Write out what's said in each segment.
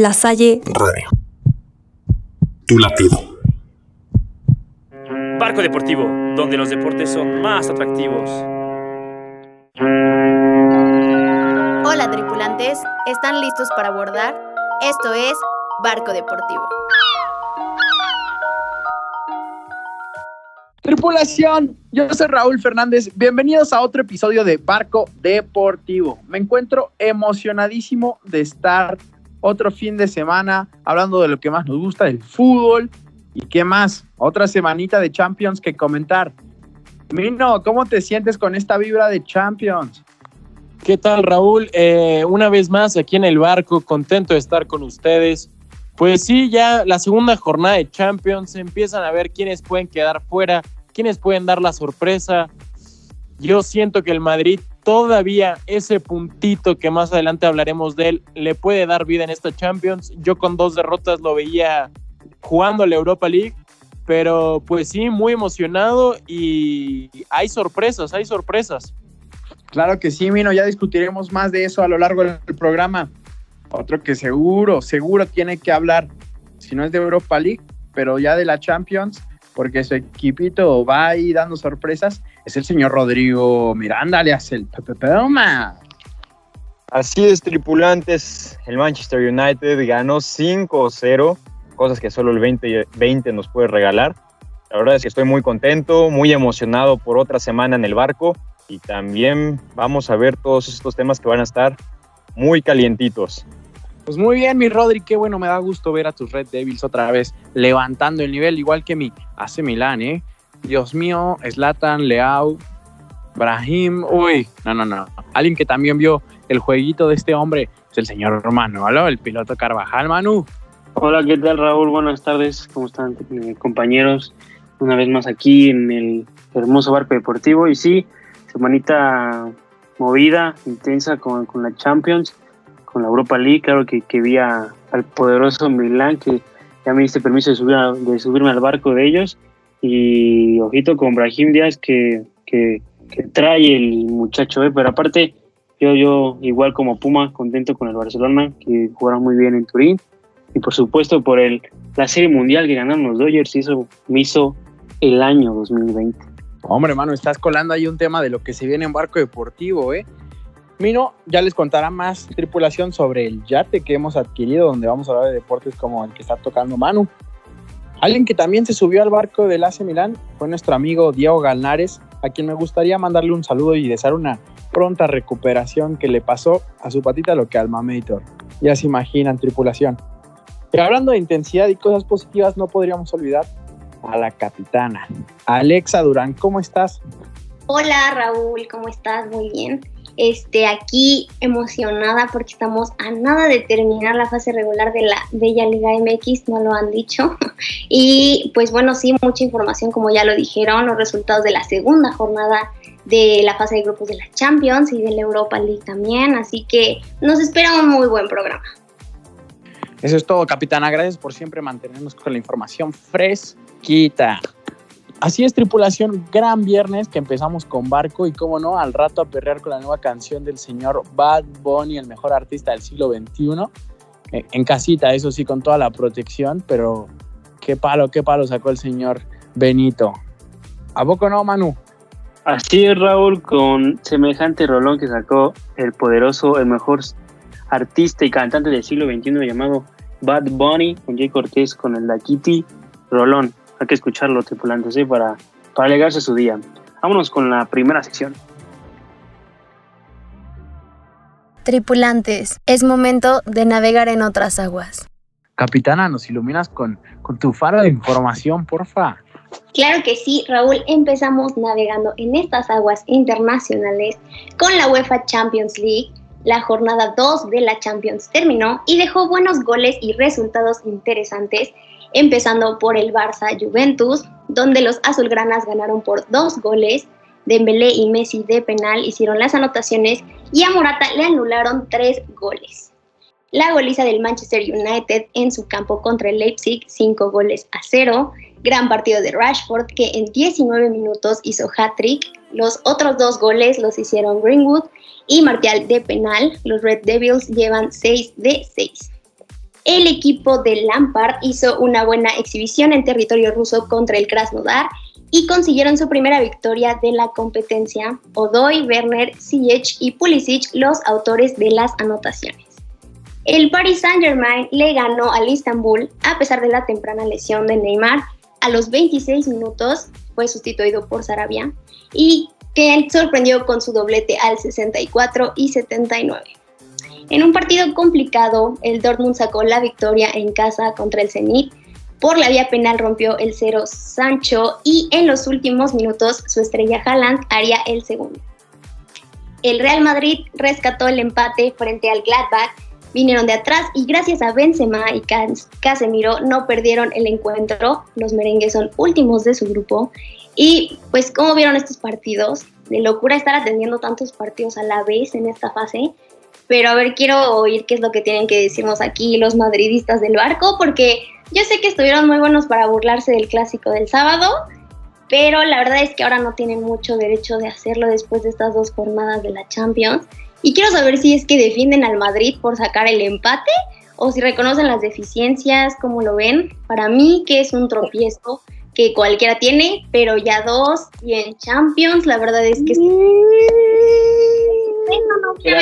La Salle Radio. Tu latido. Barco Deportivo, donde los deportes son más atractivos. Hola tripulantes, ¿están listos para abordar? Esto es Barco Deportivo. Tripulación, yo soy Raúl Fernández. Bienvenidos a otro episodio de Barco Deportivo. Me encuentro emocionadísimo de estar otro fin de semana hablando de lo que más nos gusta, del fútbol. ¿Y qué más? Otra semanita de Champions que comentar. Mino, ¿cómo te sientes con esta vibra de Champions? ¿Qué tal, Raúl? Eh, una vez más aquí en el barco, contento de estar con ustedes. Pues sí, ya la segunda jornada de Champions, empiezan a ver quiénes pueden quedar fuera ¿Quiénes pueden dar la sorpresa? Yo siento que el Madrid todavía ese puntito que más adelante hablaremos de él le puede dar vida en esta Champions. Yo con dos derrotas lo veía jugando la Europa League, pero pues sí, muy emocionado y hay sorpresas, hay sorpresas. Claro que sí, Mino, ya discutiremos más de eso a lo largo del programa. Otro que seguro, seguro tiene que hablar, si no es de Europa League, pero ya de la Champions, porque su equipito va ahí dando sorpresas, es el señor Rodrigo Miranda, le hace el Pepe Así es, tripulantes. El Manchester United ganó 5-0, cosas que solo el 2020 nos puede regalar. La verdad es que estoy muy contento, muy emocionado por otra semana en el barco y también vamos a ver todos estos temas que van a estar muy calientitos. Pues muy bien, mi Rodri, qué bueno, me da gusto ver a tus Red Devils otra vez levantando el nivel, igual que mi AC Milán, ¿eh? Dios mío, Slatan, Leao, Brahim, uy, no, no, no. Alguien que también vio el jueguito de este hombre es el señor Manu, ¿no? El piloto Carvajal, Manu. Hola, ¿qué tal, Raúl? Buenas tardes, ¿cómo están, eh, compañeros? Una vez más aquí en el hermoso barco deportivo. Y sí, semanita movida, intensa con la Champions con la Europa League, claro que, que vi al poderoso Milán que ya me diste permiso de, subir de subirme al barco de ellos y ojito con Brahim Díaz que, que, trae el muchacho, ¿eh? pero aparte yo, yo igual como Puma contento con el Barcelona que jugaron muy bien en Turín y por supuesto por el la serie mundial que ganaron los Dodgers hizo, me hizo el año 2020. Hombre, mano, estás colando ahí un tema de lo que se viene en barco deportivo, ¿eh? Mino ya les contará más tripulación sobre el yate que hemos adquirido, donde vamos a hablar de deportes como el que está tocando Manu. Alguien que también se subió al barco del AC Milán fue nuestro amigo Diego Galnares, a quien me gustaría mandarle un saludo y desear una pronta recuperación que le pasó a su patita lo que al Mamator. Ya se imaginan, tripulación. Y hablando de intensidad y cosas positivas, no podríamos olvidar a la capitana. Alexa Durán, ¿cómo estás? Hola Raúl, ¿cómo estás? Muy bien este, aquí emocionada porque estamos a nada de terminar la fase regular de la Bella Liga MX, no lo han dicho. Y pues bueno, sí, mucha información como ya lo dijeron, los resultados de la segunda jornada de la fase de grupos de la Champions y de la Europa League también, así que nos espera un muy buen programa. Eso es todo, capitana. Gracias por siempre mantenernos con la información fresquita. Así es, tripulación, gran viernes que empezamos con barco y cómo no, al rato a perrear con la nueva canción del señor Bad Bunny, el mejor artista del siglo XXI. Eh, en casita, eso sí, con toda la protección, pero qué palo, qué palo sacó el señor Benito. ¿A poco no, Manu? Así es, Raúl, con semejante rolón que sacó el poderoso, el mejor artista y cantante del siglo XXI llamado Bad Bunny, con Jay Cortés, con el Da Kitty, rolón hay que escucharlo, tripulantes, ¿sí? para, para alegarse su día. Vámonos con la primera sección. Tripulantes, es momento de navegar en otras aguas. Capitana, ¿nos iluminas con, con tu faro de información, porfa? Claro que sí, Raúl. Empezamos navegando en estas aguas internacionales con la UEFA Champions League. La jornada 2 de la Champions terminó y dejó buenos goles y resultados interesantes empezando por el Barça Juventus, donde los azulgranas ganaron por dos goles. Dembélé y Messi de penal hicieron las anotaciones y a Morata le anularon tres goles. La goliza del Manchester United en su campo contra el Leipzig, cinco goles a cero. Gran partido de Rashford que en 19 minutos hizo hat-trick. Los otros dos goles los hicieron Greenwood y Martial de penal. Los Red Devils llevan 6 de 6. El equipo de Lampard hizo una buena exhibición en territorio ruso contra el Krasnodar y consiguieron su primera victoria de la competencia. Odoy, Werner, Ziyech y Pulisic, los autores de las anotaciones. El Paris Saint-Germain le ganó al Istanbul a pesar de la temprana lesión de Neymar. A los 26 minutos fue sustituido por Sarabia y que sorprendió con su doblete al 64 y 79. En un partido complicado, el Dortmund sacó la victoria en casa contra el Zenit. Por la vía penal rompió el cero Sancho y en los últimos minutos su estrella Haaland haría el segundo. El Real Madrid rescató el empate frente al Gladbach, vinieron de atrás y gracias a Benzema y Casemiro no perdieron el encuentro. Los merengues son últimos de su grupo y pues como vieron estos partidos, de locura estar atendiendo tantos partidos a la vez en esta fase. Pero a ver, quiero oír qué es lo que tienen que decirnos aquí los madridistas del barco, porque yo sé que estuvieron muy buenos para burlarse del clásico del sábado, pero la verdad es que ahora no tienen mucho derecho de hacerlo después de estas dos jornadas de la Champions. Y quiero saber si es que defienden al Madrid por sacar el empate o si reconocen las deficiencias, cómo lo ven. Para mí que es un tropiezo que cualquiera tiene, pero ya dos y en Champions la verdad es que...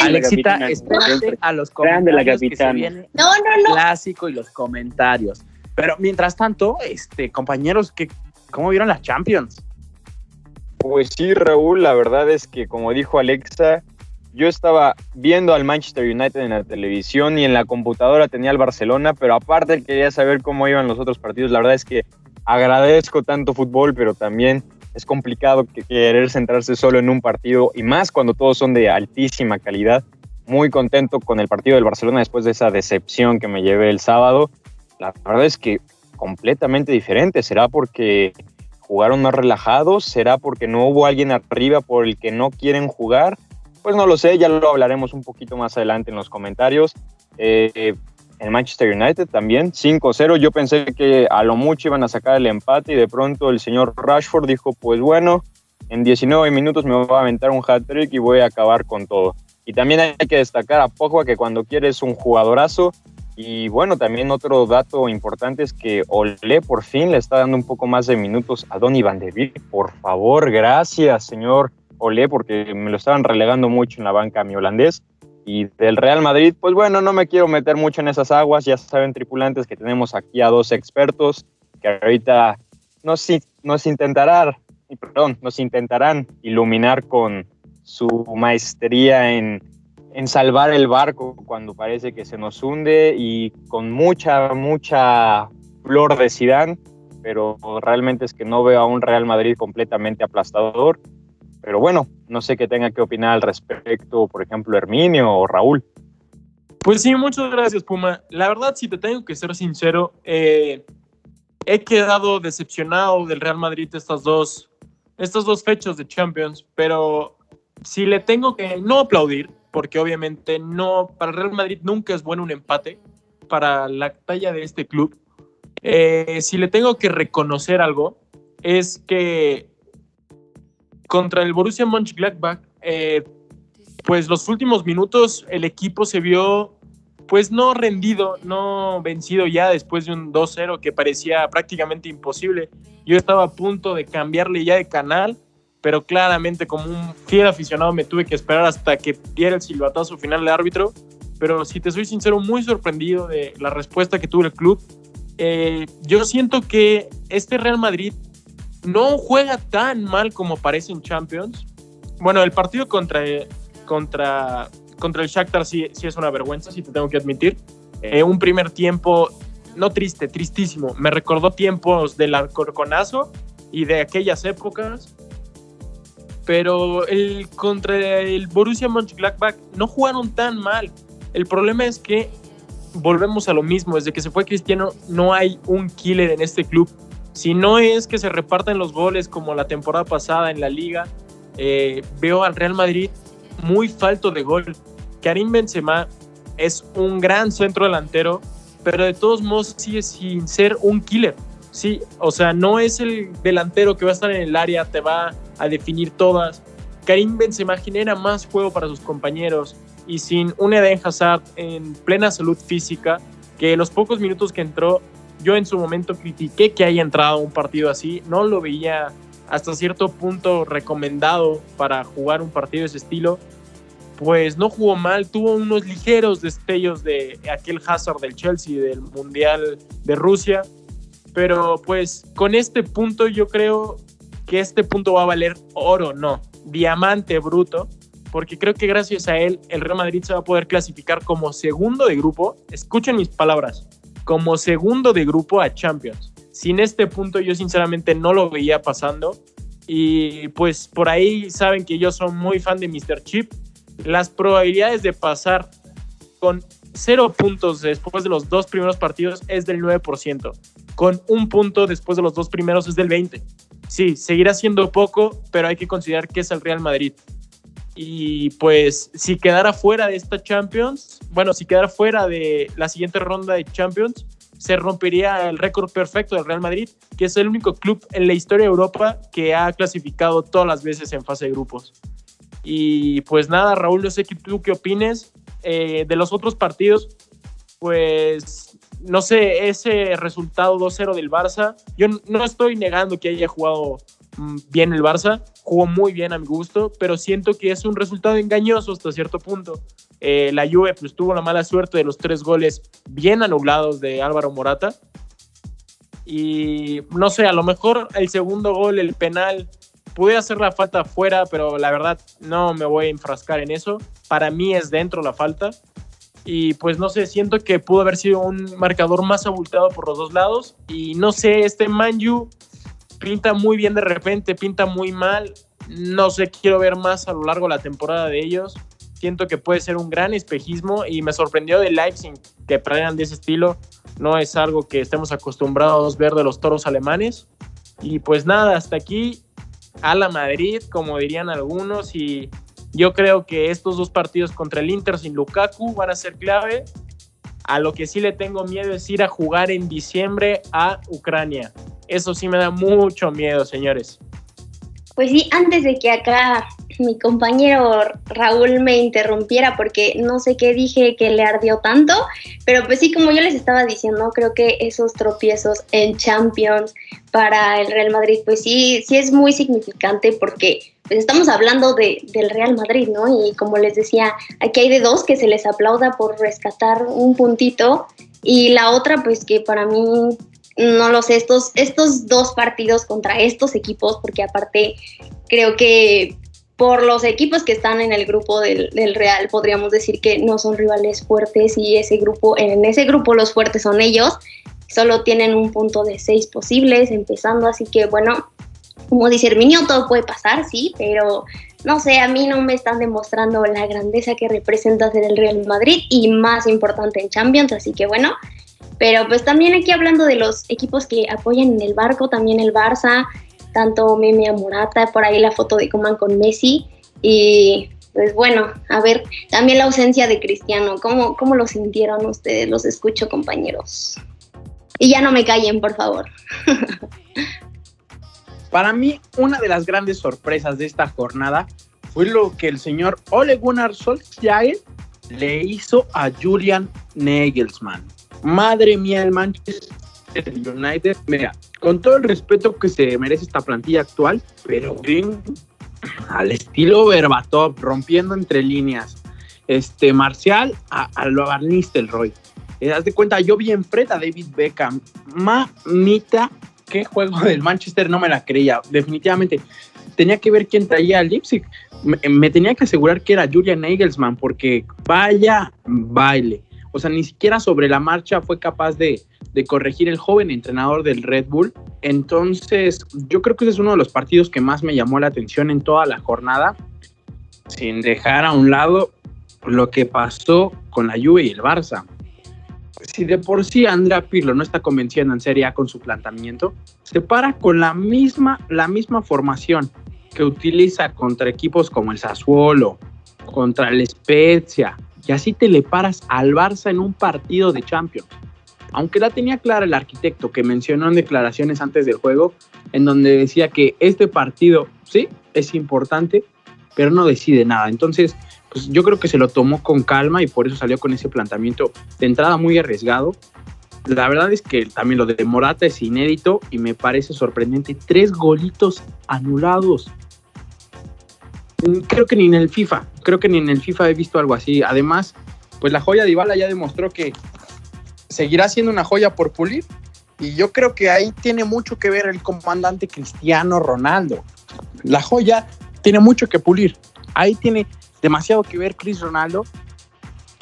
Alexita, espérate a los comentarios que se viene no, no, no. clásico y los comentarios. Pero mientras tanto, este, compañeros, ¿qué, ¿cómo vieron las Champions? Pues sí, Raúl, la verdad es que como dijo Alexa, yo estaba viendo al Manchester United en la televisión y en la computadora tenía al Barcelona, pero aparte quería saber cómo iban los otros partidos. La verdad es que agradezco tanto fútbol, pero también es complicado querer centrarse solo en un partido y más cuando todos son de altísima calidad. Muy contento con el partido del Barcelona después de esa decepción que me llevé el sábado. La verdad es que completamente diferente. ¿Será porque jugaron más relajados? ¿Será porque no hubo alguien arriba por el que no quieren jugar? Pues no lo sé, ya lo hablaremos un poquito más adelante en los comentarios. Eh, en Manchester United también, 5-0. Yo pensé que a lo mucho iban a sacar el empate y de pronto el señor Rashford dijo, pues bueno, en 19 minutos me voy a aventar un hat-trick y voy a acabar con todo. Y también hay que destacar a Pogba que cuando quieres un jugadorazo, y bueno, también otro dato importante es que Olé por fin le está dando un poco más de minutos a Donny Van de Beek. Por favor, gracias, señor Olé, porque me lo estaban relegando mucho en la banca mi holandés. Y del Real Madrid, pues bueno, no me quiero meter mucho en esas aguas. Ya saben, tripulantes, que tenemos aquí a dos expertos que ahorita nos, nos intentarán, perdón, nos intentarán iluminar con su maestría en, en salvar el barco cuando parece que se nos hunde y con mucha, mucha flor de Sidán, pero realmente es que no veo a un Real Madrid completamente aplastador pero bueno, no sé qué tenga que opinar al respecto, por ejemplo, Herminio o Raúl. Pues sí, muchas gracias, Puma. La verdad, si te tengo que ser sincero, eh, he quedado decepcionado del Real Madrid estas dos, estas dos fechas de Champions, pero si le tengo que no aplaudir, porque obviamente no, para el Real Madrid nunca es bueno un empate para la talla de este club. Eh, si le tengo que reconocer algo, es que contra el Borussia Mönchengladbach, eh, pues los últimos minutos el equipo se vio pues no rendido, no vencido ya después de un 2-0 que parecía prácticamente imposible. Yo estaba a punto de cambiarle ya de canal, pero claramente como un fiel aficionado me tuve que esperar hasta que diera el silbatazo final de árbitro. Pero si te soy sincero, muy sorprendido de la respuesta que tuvo el club. Eh, yo siento que este Real Madrid no juega tan mal como parece en Champions. Bueno, el partido contra, contra, contra el Shakhtar sí, sí es una vergüenza, sí te tengo que admitir. Eh, un primer tiempo, no triste, tristísimo. Me recordó tiempos del Alcorconazo y de aquellas épocas. Pero el, contra el Borussia Mönchengladbach no jugaron tan mal. El problema es que volvemos a lo mismo. Desde que se fue Cristiano, no hay un killer en este club. Si no es que se reparten los goles como la temporada pasada en la liga, eh, veo al Real Madrid muy falto de gol. Karim Benzema es un gran centro delantero, pero de todos modos sigue sin ser un killer. Sí, o sea, no es el delantero que va a estar en el área, te va a definir todas. Karim Benzema genera más juego para sus compañeros y sin un Eden Hazard en plena salud física, que los pocos minutos que entró, yo en su momento critiqué que haya entrado un partido así, no lo veía hasta cierto punto recomendado para jugar un partido de ese estilo, pues no jugó mal, tuvo unos ligeros destellos de aquel Hazard del Chelsea, del Mundial de Rusia, pero pues con este punto yo creo que este punto va a valer oro, no, diamante bruto, porque creo que gracias a él el Real Madrid se va a poder clasificar como segundo de grupo, escuchen mis palabras, como segundo de grupo a Champions. Sin este punto yo sinceramente no lo veía pasando y pues por ahí saben que yo soy muy fan de Mr. Chip. Las probabilidades de pasar con cero puntos después de los dos primeros partidos es del 9%. Con un punto después de los dos primeros es del 20%. Sí, seguirá siendo poco, pero hay que considerar que es el Real Madrid. Y pues si quedara fuera de esta Champions, bueno, si quedara fuera de la siguiente ronda de Champions, se rompería el récord perfecto del Real Madrid, que es el único club en la historia de Europa que ha clasificado todas las veces en fase de grupos. Y pues nada, Raúl, no sé tú qué opines. Eh, de los otros partidos, pues no sé, ese resultado 2-0 del Barça, yo no estoy negando que haya jugado bien el Barça, jugó muy bien a mi gusto, pero siento que es un resultado engañoso hasta cierto punto. Eh, la Juve pues tuvo la mala suerte de los tres goles bien anulados de Álvaro Morata. Y no sé, a lo mejor el segundo gol, el penal, pude hacer la falta fuera, pero la verdad no me voy a enfrascar en eso. Para mí es dentro la falta y pues no sé, siento que pudo haber sido un marcador más abultado por los dos lados y no sé, este Manju pinta muy bien de repente, pinta muy mal, no sé, quiero ver más a lo largo de la temporada de ellos, siento que puede ser un gran espejismo y me sorprendió de Leipzig que perdieran de ese estilo, no es algo que estemos acostumbrados a ver de los toros alemanes. Y pues nada, hasta aquí a la Madrid, como dirían algunos. Y yo creo que estos dos partidos contra el Inter sin Lukaku van a ser clave. A lo que sí le tengo miedo es ir a jugar en diciembre a Ucrania. Eso sí me da mucho miedo, señores. Pues sí, antes de que acá mi compañero Raúl me interrumpiera porque no sé qué dije que le ardió tanto, pero pues sí, como yo les estaba diciendo, creo que esos tropiezos en Champions para el Real Madrid, pues sí, sí es muy significante porque pues estamos hablando de, del Real Madrid, ¿no? Y como les decía, aquí hay de dos que se les aplauda por rescatar un puntito y la otra, pues que para mí no lo sé, estos, estos dos partidos contra estos equipos, porque aparte creo que por los equipos que están en el grupo del, Real, podríamos decir que no son rivales fuertes y ese grupo, en ese grupo los fuertes son ellos, solo tienen un punto de seis posibles empezando, así que bueno, como dice Herminio, todo puede pasar, sí, pero no sé, a mí no me están demostrando la grandeza que representa ser el Real Madrid y más importante en Champions, así que bueno, pero pues también aquí hablando de los equipos que apoyan en el barco, también el Barça, tanto Meme a Morata, por ahí la foto de Coman con Messi. Y pues bueno, a ver, también la ausencia de Cristiano, ¿cómo, cómo lo sintieron ustedes? Los escucho, compañeros. Y ya no me callen, por favor. Para mí, una de las grandes sorpresas de esta jornada fue lo que el señor Ole Gunnar Solskjaer le hizo a Julian Nagelsmann. Madre mía, el Manchester United. Mira, con todo el respeto que se merece esta plantilla actual, pero bien al estilo Berbatov, rompiendo entre líneas. Este, Marcial a, a lo Nistelrooy. Eh, haz de cuenta, yo vi en Fred a David Beckham. Mamita, qué juego del Manchester, no me la creía. Definitivamente, tenía que ver quién traía al Leipzig. Me, me, tenía que asegurar que era Julian Nagelsmann, porque vaya baile. O sea, ni siquiera sobre la marcha fue capaz de, corregir el joven entrenador del Red Bull. Entonces, yo creo que ese es uno de los partidos que más me llamó la atención en toda la jornada, sin dejar a un lado lo que pasó con la Juve y el Barça. Si de por sí Andrea Pirlo no está convenciendo en Serie A con su planteamiento, se para con la misma, la misma formación que utiliza contra equipos como el Sassuolo, contra el Spezia, y así te le paras al Barça en un partido de Champions aunque la tenía clara el arquitecto que mencionó en declaraciones antes del juego, en donde decía que este partido, sí, es importante, pero no decide nada. Entonces, pues yo creo que se lo tomó con calma y por eso salió con ese planteamiento de entrada muy arriesgado. La verdad es que también lo de Morata es inédito y me parece sorprendente. Tres golitos anulados. Mm, Creo que ni en el FIFA, creo que ni en el FIFA he visto algo así. Además, pues la joya de Ibala ya demostró que seguirá siendo una joya por pulir. Y yo creo que ahí tiene mucho que ver el comandante Cristiano Ronaldo. La joya tiene mucho que pulir. Ahí tiene demasiado que ver Chris Ronaldo,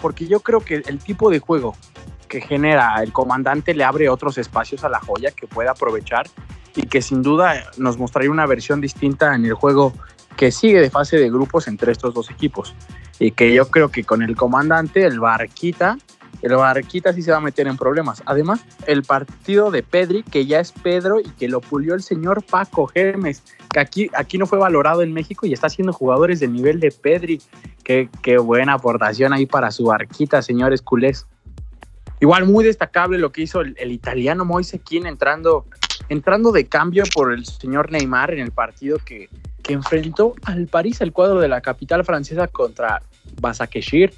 porque yo creo que el tipo de juego que genera el comandante le abre otros espacios a la joya que puede aprovechar y que sin duda nos mostraría una versión distinta en el juego que sigue de fase de grupos entre estos dos equipos. Y que yo creo que con el comandante, el Barquita, el Barquita sí se va a meter en problemas. Además, el partido de Pedri, que ya es Pedro y que lo pulió el señor Paco Gémez, que aquí, aquí no fue valorado en México y está haciendo jugadores del nivel de Pedri. Qué, qué buena aportación ahí para su Barquita, señores culés. Igual muy destacable lo que hizo el, el italiano Moise Kean entrando, entrando de cambio por el señor Neymar en el partido que, que enfrentó al París, el cuadro de la capital francesa contra Basakeshir.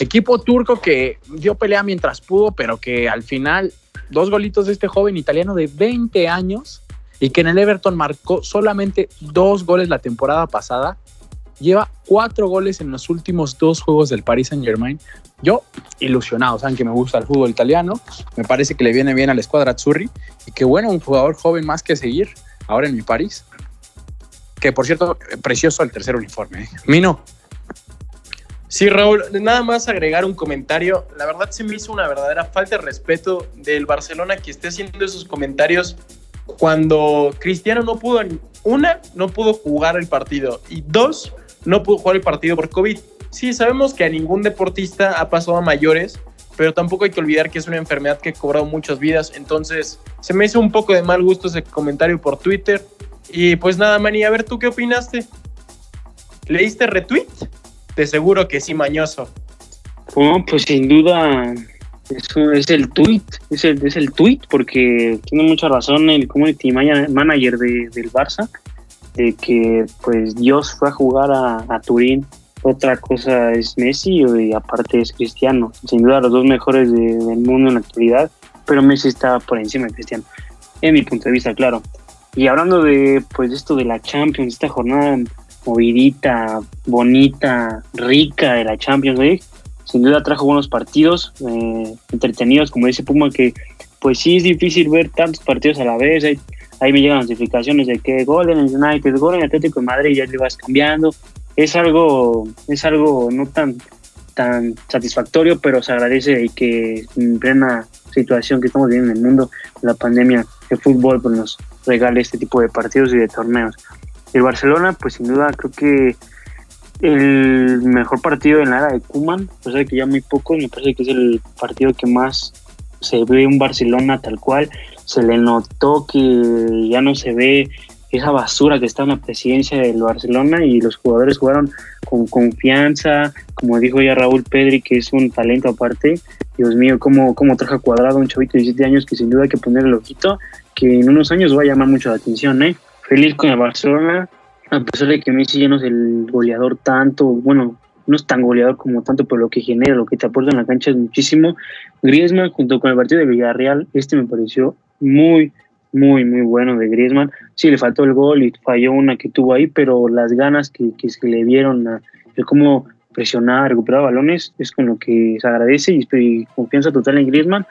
Equipo turco que dio pelea mientras pudo, pero que al final dos golitos de este joven italiano de 20 años y que en el Everton marcó solamente dos goles la temporada pasada, lleva cuatro goles en los últimos dos juegos del Paris Saint Germain. Yo, ilusionado, saben que me gusta el fútbol italiano, me parece que le viene bien a la escuadra Azzurri y que bueno, un jugador joven más que seguir ahora en mi París. Que por cierto, precioso el tercer uniforme. ¿eh? Mino, Sí, Raúl, nada más agregar un comentario. La verdad se me hizo una verdadera falta de respeto del Barcelona que esté haciendo esos comentarios cuando Cristiano no pudo, una, no pudo jugar el partido y dos, no pudo jugar el partido por COVID. Sí, sabemos que a ningún deportista ha pasado a mayores, pero tampoco hay que olvidar que es una enfermedad que ha cobrado muchas vidas. Entonces, se me hizo un poco de mal gusto ese comentario por Twitter. Y pues nada, Manny, a ver, ¿tú qué opinaste? ¿Leíste retweet? De seguro que sí, mañoso. Oh, pues sin duda es el tweet, es el, es el tweet, porque tiene mucha razón el community manager de, del Barça, de que pues Dios fue a jugar a, a Turín. Otra cosa es Messi y aparte es Cristiano. Sin duda los dos mejores de, del mundo en la actualidad, pero Messi está por encima de Cristiano. En mi punto de vista, claro. Y hablando de pues esto de la Champions, esta jornada movidita, bonita, rica de la Champions League, sin duda trajo buenos partidos, eh, entretenidos, como dice Puma, que pues sí es difícil ver tantos partidos a la vez. Ahí, ahí me llegan notificaciones de que gol en el United, gol en Atlético de Madrid, ya le vas cambiando. Es algo, es algo no tan, tan satisfactorio, pero se agradece y que en plena situación que estamos viviendo en el mundo, la pandemia, el fútbol pues, nos regale este tipo de partidos y de torneos. El Barcelona, pues sin duda creo que el mejor partido en la era de Kuman, a pesar de que ya muy pocos, me parece que es el partido que más se ve un Barcelona tal cual. Se le notó que ya no se ve esa basura que está en la presidencia del Barcelona y los jugadores jugaron con confianza, como dijo ya Raúl Pedri, que es un talento aparte. Dios mío, cómo, cómo traja cuadrado un chavito de 17 años que sin duda hay que ponerle el ojito, que en unos años va a llamar mucho la atención, ¿eh? Feliz con el Barcelona, a pesar de que Messi ya no es el goleador tanto, bueno, no es tan goleador como tanto, pero lo que genera, lo que te aporta en la cancha es muchísimo. Griezmann, junto con el partido de Villarreal, este me pareció muy, muy, muy bueno de Griezmann. Sí, le faltó el gol y falló una que tuvo ahí, pero las ganas que, que se le dieron, a, de cómo presionar, recuperar balones, es con lo que se agradece y estoy confianza total en Griezmann,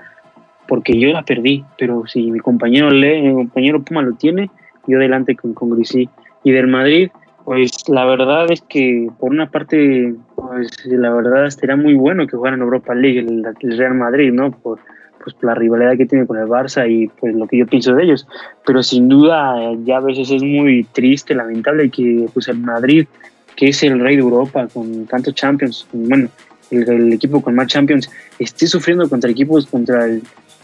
porque yo la perdí, pero si mi compañero Le, mi compañero Puma lo tiene, yo adelante con, con Grisí. Y del Madrid, pues la verdad es que por una parte, pues la verdad estaría muy bueno que jugaran en Europa League el, Real Madrid, ¿no? Por, pues la rivalidad que tiene con el Barça y pues lo que yo pienso de ellos. Pero sin duda ya a veces es muy triste, lamentable que pues el Madrid, que es el rey de Europa con tantos Champions, bueno, el, el equipo con más Champions, esté sufriendo contra equipos contra el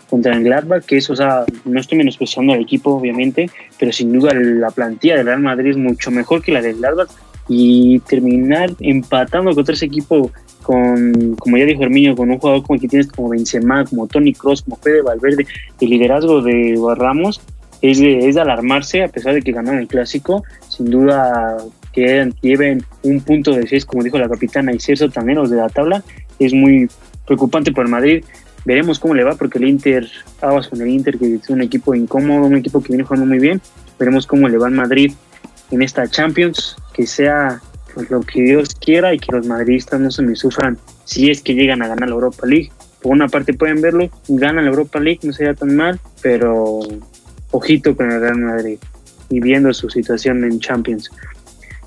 contra el Gladbach, que es, o sea, no estoy menospreciando al equipo, obviamente, pero sin duda la plantilla del Real Madrid es mucho mejor que la del Gladbach y terminar empatando contra ese equipo con, como ya dijo Herminio, con un jugador como el que tienes como Benzema, como Tony Cross, como Fede Valverde, el liderazgo de Ramos es de, de alarmarse, a pesar de que ganaron el clásico, sin duda que lleven un punto de seis, como dijo la capitana, y ser sotaneros de la tabla, es muy preocupante para el Madrid. Veremos cómo le va, porque el Inter, aguas con el Inter, que es un equipo incómodo, un equipo que viene jugando muy bien. Veremos cómo le va al Madrid en esta Champions, que sea pues, lo que Dios quiera y que los madridistas no se me sufran si es que llegan a ganar la Europa League. Por una parte pueden verlo, ganan la Europa League, no sería tan mal, pero ojito con el Real Madrid y viendo su situación en Champions.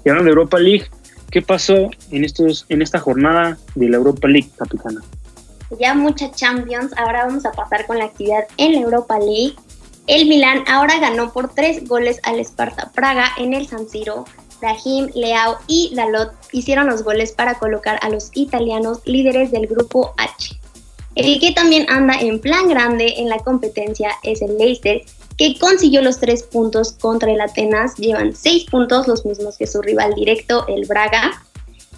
Y hablando de Europa League, ¿qué pasó en, estos, en esta jornada de la Europa League, capitana? Ya mucha Champions, ahora vamos a pasar con la actividad en la Europa League. El Milan ahora ganó por tres goles al Sparta Praga en el San Siro. Rahim, Leao y Dalot hicieron los goles para colocar a los italianos líderes del grupo H. El que también anda en plan grande en la competencia es el Leicester, que consiguió los tres puntos contra el Atenas. Llevan seis puntos, los mismos que su rival directo, el Braga.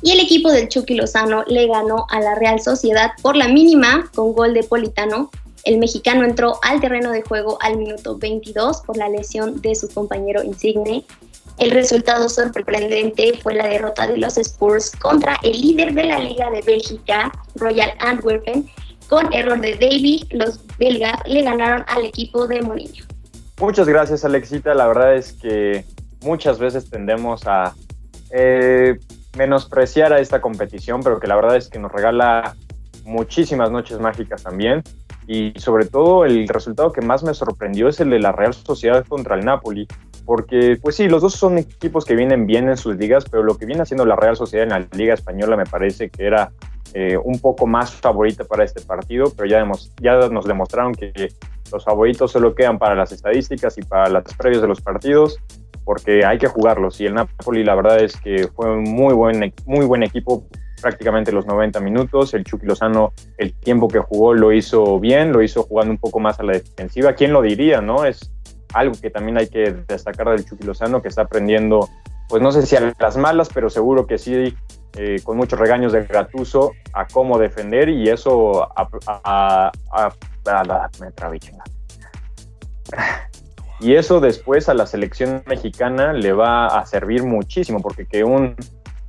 Y el equipo del Chucky Lozano le ganó a la Real Sociedad por la mínima con gol de Politano. El mexicano entró al terreno de juego al minuto 22 por la lesión de su compañero Insigne. El resultado sorprendente fue la derrota de los Spurs contra el líder de la Liga de Bélgica, Royal Antwerpen. Con error de David, los belgas le ganaron al equipo de Mourinho. Muchas gracias, Alexita. La verdad es que muchas veces tendemos a eh, menospreciar a esta competición, pero que la verdad es que nos regala muchísimas noches mágicas también. Y sobre todo el resultado que más me sorprendió es el de la Real Sociedad contra el Napoli, porque pues sí, los dos son equipos que vienen bien en sus ligas, pero lo que viene haciendo la Real Sociedad en la Liga Española me parece que era eh, un poco más favorita para este partido, pero ya, ya nos demostraron que los favoritos solo quedan para las estadísticas y para las previas de los partidos, porque hay que jugarlos. Y el Napoli, la verdad es que fue un muy buen, muy buen equipo prácticamente los 90 minutos. El Chucky Lozano, el tiempo que jugó, lo hizo bien, lo hizo jugando un poco más a la defensiva. ¿Quién lo diría, no? Es algo que también hay que destacar del Chucky Lozano, que está aprendiendo, pues no sé si a las malas, pero seguro que sí, eh, con muchos regaños de Gratuso, a cómo defender y eso a, me Y eso después a la selección mexicana le va a servir muchísimo, porque que un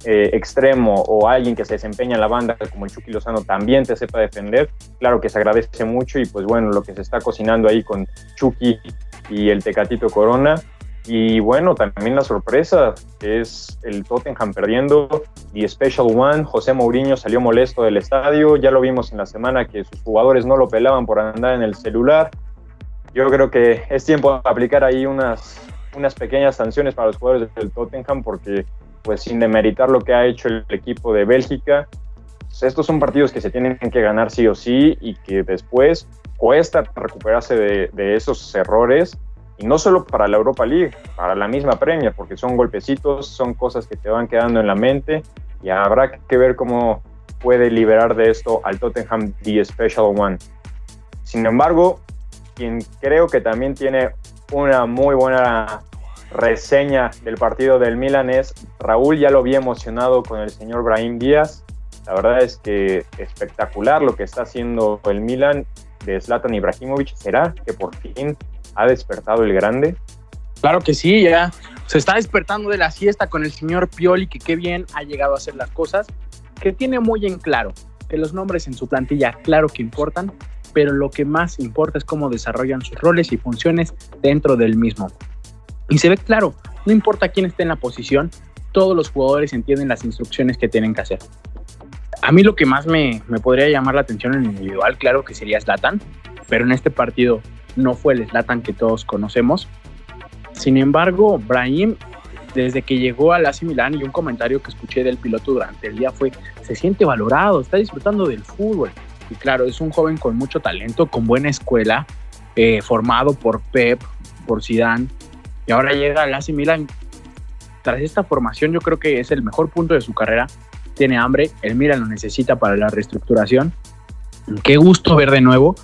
eh, extremo o alguien que se desempeña en la banda como el Chucky Lozano también te sepa defender, claro que se agradece mucho y pues bueno, lo que se está cocinando ahí con Chucky y el Tecatito Corona. Y bueno, también la sorpresa es el Tottenham perdiendo. The Special One, José Mourinho salió molesto del estadio. Ya lo vimos en la semana que sus jugadores no lo pelaban por andar en el celular. Yo creo que es tiempo de aplicar ahí unas, unas pequeñas sanciones para los jugadores del Tottenham porque, pues sin demeritar lo que ha hecho el equipo de Bélgica, pues, estos son partidos que se tienen que ganar sí o sí y que después cuesta recuperarse de, esos errores y no solo para la Europa League, para la misma premia, porque son golpecitos, son cosas que te van quedando en la mente y habrá que ver cómo puede liberar de esto al Tottenham The Special One. Sin embargo, quien creo que también tiene una muy buena reseña del partido del Milan es Raúl, ya lo vi emocionado con el señor Brahim Díaz. La verdad es que espectacular lo que está haciendo el Milan de Zlatan Ibrahimovic. ¿Será que por fin ha despertado el grande? Claro que sí, ya se está despertando de la siesta con el señor Pioli, que qué bien ha llegado a hacer las cosas, que tiene muy en claro que los nombres en su plantilla, claro que importan, pero lo que más importa es cómo desarrollan sus roles y funciones dentro del mismo. Y se ve claro, no importa quién esté en la posición, todos los jugadores entienden las instrucciones que tienen que hacer. A mí lo que más me, podría llamar la atención en individual, claro que sería Slatan, pero en este partido no fue el Slatan que todos conocemos. Sin embargo, Brahim, desde que llegó al AC Milan y un comentario que escuché del piloto durante el día fue, se siente valorado, está disfrutando del fútbol. Y claro, es un joven con mucho talento, con buena escuela, eh, formado por Pep, por Zidane, y ahora llega al AC Milan. Tras esta formación yo creo que es el mejor punto de su carrera tiene hambre, el Milan lo necesita para la reestructuración. Qué gusto ver de nuevo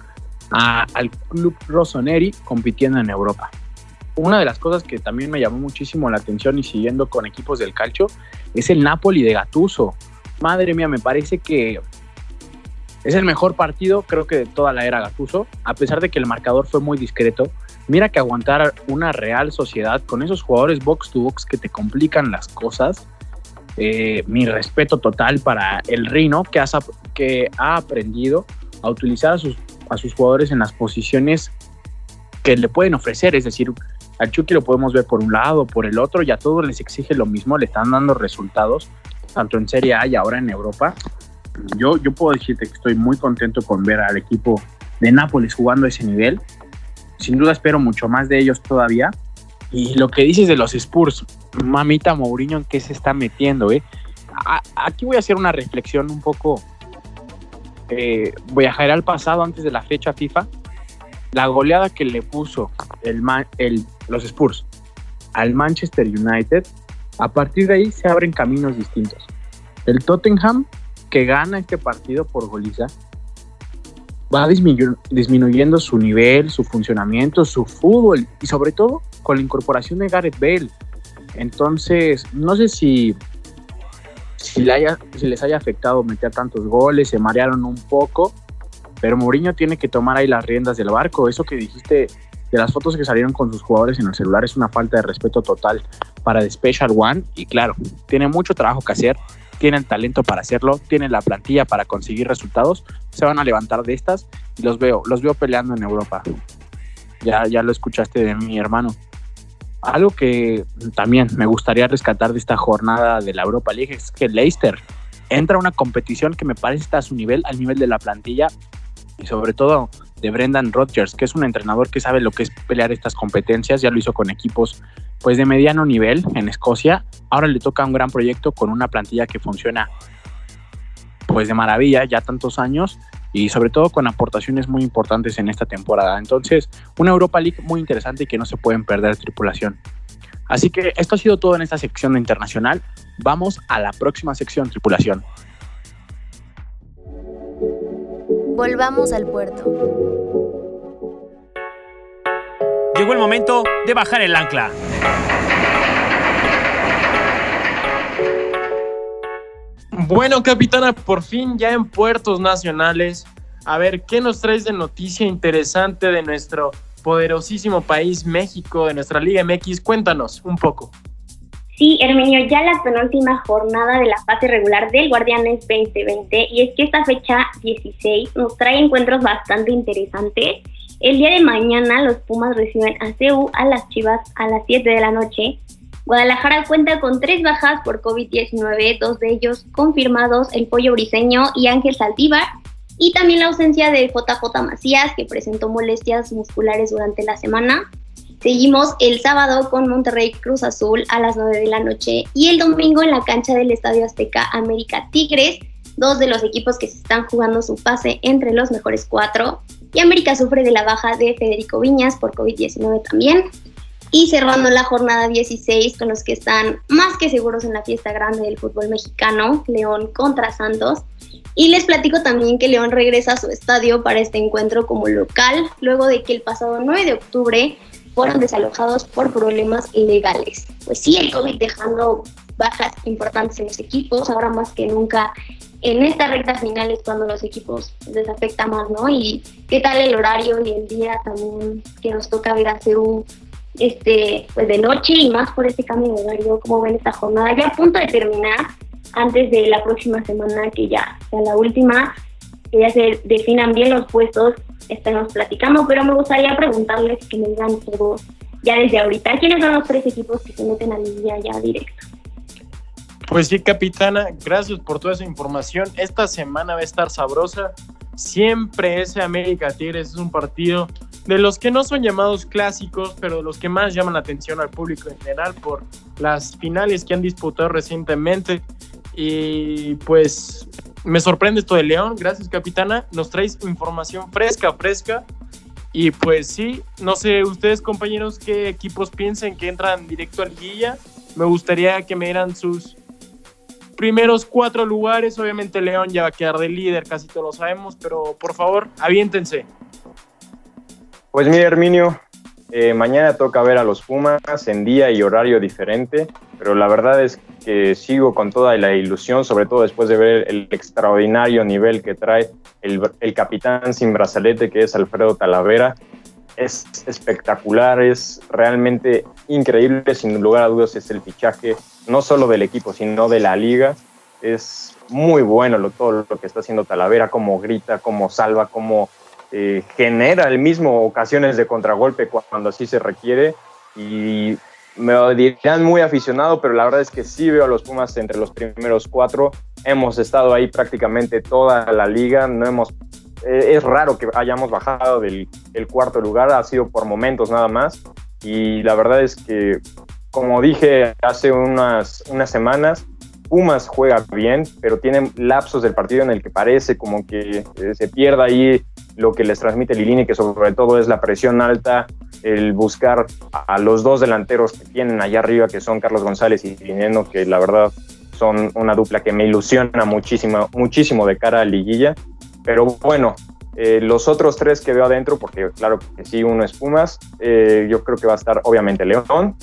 al club Rossoneri compitiendo en Europa. Una de las cosas que también me llamó muchísimo la atención y siguiendo con equipos del calcio es el Napoli de Gattuso. Madre mía, me parece que es el mejor partido, creo que de toda la era Gattuso, a pesar de que el marcador fue muy discreto. mira que aguantar una Real Sociedad con esos jugadores box to box que te complican las cosas. Eh, mi respeto total para el Rino que, ha aprendido a utilizar a sus, a sus jugadores en las posiciones que le pueden ofrecer. Es decir, al Chucky lo podemos ver por un lado, por el otro, y a todos les exige lo mismo, le están dando resultados, tanto en Serie A y ahora en Europa. Yo, yo puedo decirte que estoy muy contento con ver al equipo de Nápoles jugando a ese nivel. Sin duda espero mucho más de ellos todavía. Y lo que dices de los Spurs, mamita Mourinho, ¿en qué se está metiendo? Eh? aquí voy a hacer una reflexión un poco. Eh, voy a caer al pasado antes de la fecha FIFA. La goleada que le puso el, el, los Spurs al Manchester United, a partir de ahí se abren caminos distintos. El Tottenham, que gana este partido por goliza, va disminuyendo su nivel, su funcionamiento, su fútbol y sobre todo con la incorporación de Gareth Bale. Entonces, no sé si, si, si les haya afectado meter tantos goles, se marearon un poco, pero Mourinho tiene que tomar ahí las riendas del barco. Eso que dijiste de las fotos que salieron con sus jugadores en el celular es una falta de respeto total para The Special One y claro, tiene mucho trabajo que hacer, tienen talento para hacerlo, tienen la plantilla para conseguir resultados, se van a levantar de estas y los veo, los veo peleando en Europa. Ya, ya lo escuchaste de mi hermano. Algo que también me gustaría rescatar de esta jornada de la Europa League es que Leicester entra a una competición que me parece está a su nivel, al nivel de la plantilla y sobre todo de Brendan Rodgers, que es un entrenador que sabe lo que es pelear estas competencias, ya lo hizo con equipos pues de mediano nivel en Escocia. Ahora le toca un gran proyecto con una plantilla que funciona pues de maravilla ya tantos años y sobre todo con aportaciones muy importantes en esta temporada. Entonces, una Europa League muy interesante y que no se pueden perder tripulación. Así que esto ha sido todo en esta sección de internacional. Vamos a la próxima sección tripulación. Volvamos al puerto. Llegó el momento de bajar el ancla. Bueno, capitana, por fin ya en puertos nacionales. A ver, ¿qué nos traes de noticia interesante de nuestro poderosísimo país México, de nuestra Liga MX? Cuéntanos un poco. Sí, Herminio, ya la penúltima jornada de la fase regular del Guardianes 2020 y es que esta fecha 16 nos trae encuentros bastante interesantes. El día de mañana los Pumas reciben a CEU a las Chivas a las 7 de la noche. Guadalajara cuenta con tres bajas por COVID-19, dos de ellos confirmados, el Pollo Briseño y Ángel Saldívar, y también la ausencia de JJ Macías, que presentó molestias musculares durante la semana. Seguimos el sábado con Monterrey Cruz Azul a las 9 de la noche y el domingo en la cancha del Estadio Azteca América Tigres, dos de los equipos que se están jugando su pase entre los mejores cuatro. Y América sufre de la baja de Federico Viñas por COVID-19 también. Y cerrando la jornada 16 con los que están más que seguros en la fiesta grande del fútbol mexicano, León contra Santos. Y les platico también que León regresa a su estadio para este encuentro como local, luego de que el pasado 9 de octubre fueron desalojados por problemas ilegales. Pues sí, el COVID dejando bajas importantes en los equipos, ahora más que nunca en esta recta final es cuando los equipos les afecta más, ¿no? Y qué tal el horario y el día también que nos toca ver a CEU este, pues de noche y más por este cambio de horario, como ven esta jornada ya a punto de terminar antes de la próxima semana que ya sea la última, que ya se definan bien los puestos estemos platicando, pero me gustaría preguntarles que me digan todo ya desde ahorita, ¿quiénes son los tres equipos que se meten a línea ya directo? Pues sí, capitana, gracias por toda esa información. Esta semana va a estar sabrosa. Siempre ese América Tigres es un partido de los que no son llamados clásicos, pero de los que más llaman la atención al público en general por las finales que han disputado recientemente. Y pues me sorprende esto de León, gracias capitana, nos traes información fresca, fresca. Y pues sí, no sé ustedes compañeros qué equipos piensen que entran directo a liguilla. Me gustaría que me dieran sus primeros cuatro lugares. Obviamente León ya va a quedar de líder, casi todos lo sabemos, pero por favor, aviéntense. Pues mira, Herminio, eh, mañana toca ver a los Pumas en día y horario diferente, pero la verdad es que sigo con toda la ilusión, sobre todo después de ver el extraordinario nivel que trae el, capitán sin brazalete que es Alfredo Talavera. es espectacular, es realmente increíble, sin lugar a dudas es el fichaje no solo del equipo, sino de la liga. Es muy bueno lo, todo lo que está haciendo Talavera, como grita, como salva, como eh, genera el mismo ocasiones de contragolpe cuando así se requiere. Y me dirán muy aficionado, pero la verdad es que sí veo a los Pumas entre los primeros cuatro. Hemos estado ahí prácticamente toda la liga, no hemos eh, es raro que hayamos bajado del el cuarto lugar, ha sido por momentos nada más. Y la verdad es que, como dije hace unas, unas semanas, Pumas juega bien, pero tienen lapsos del partido en el que parece como que eh, se pierda ahí lo que les transmite Lilini, que sobre todo es la presión alta, el buscar a los dos delanteros que tienen allá arriba, que son Carlos González y Lineno, que la verdad son una dupla que me ilusiona muchísimo, muchísimo de cara a Liguilla. Pero bueno, eh, los otros tres que veo adentro, porque claro que sí, uno es Pumas, eh, yo creo que va a estar obviamente León.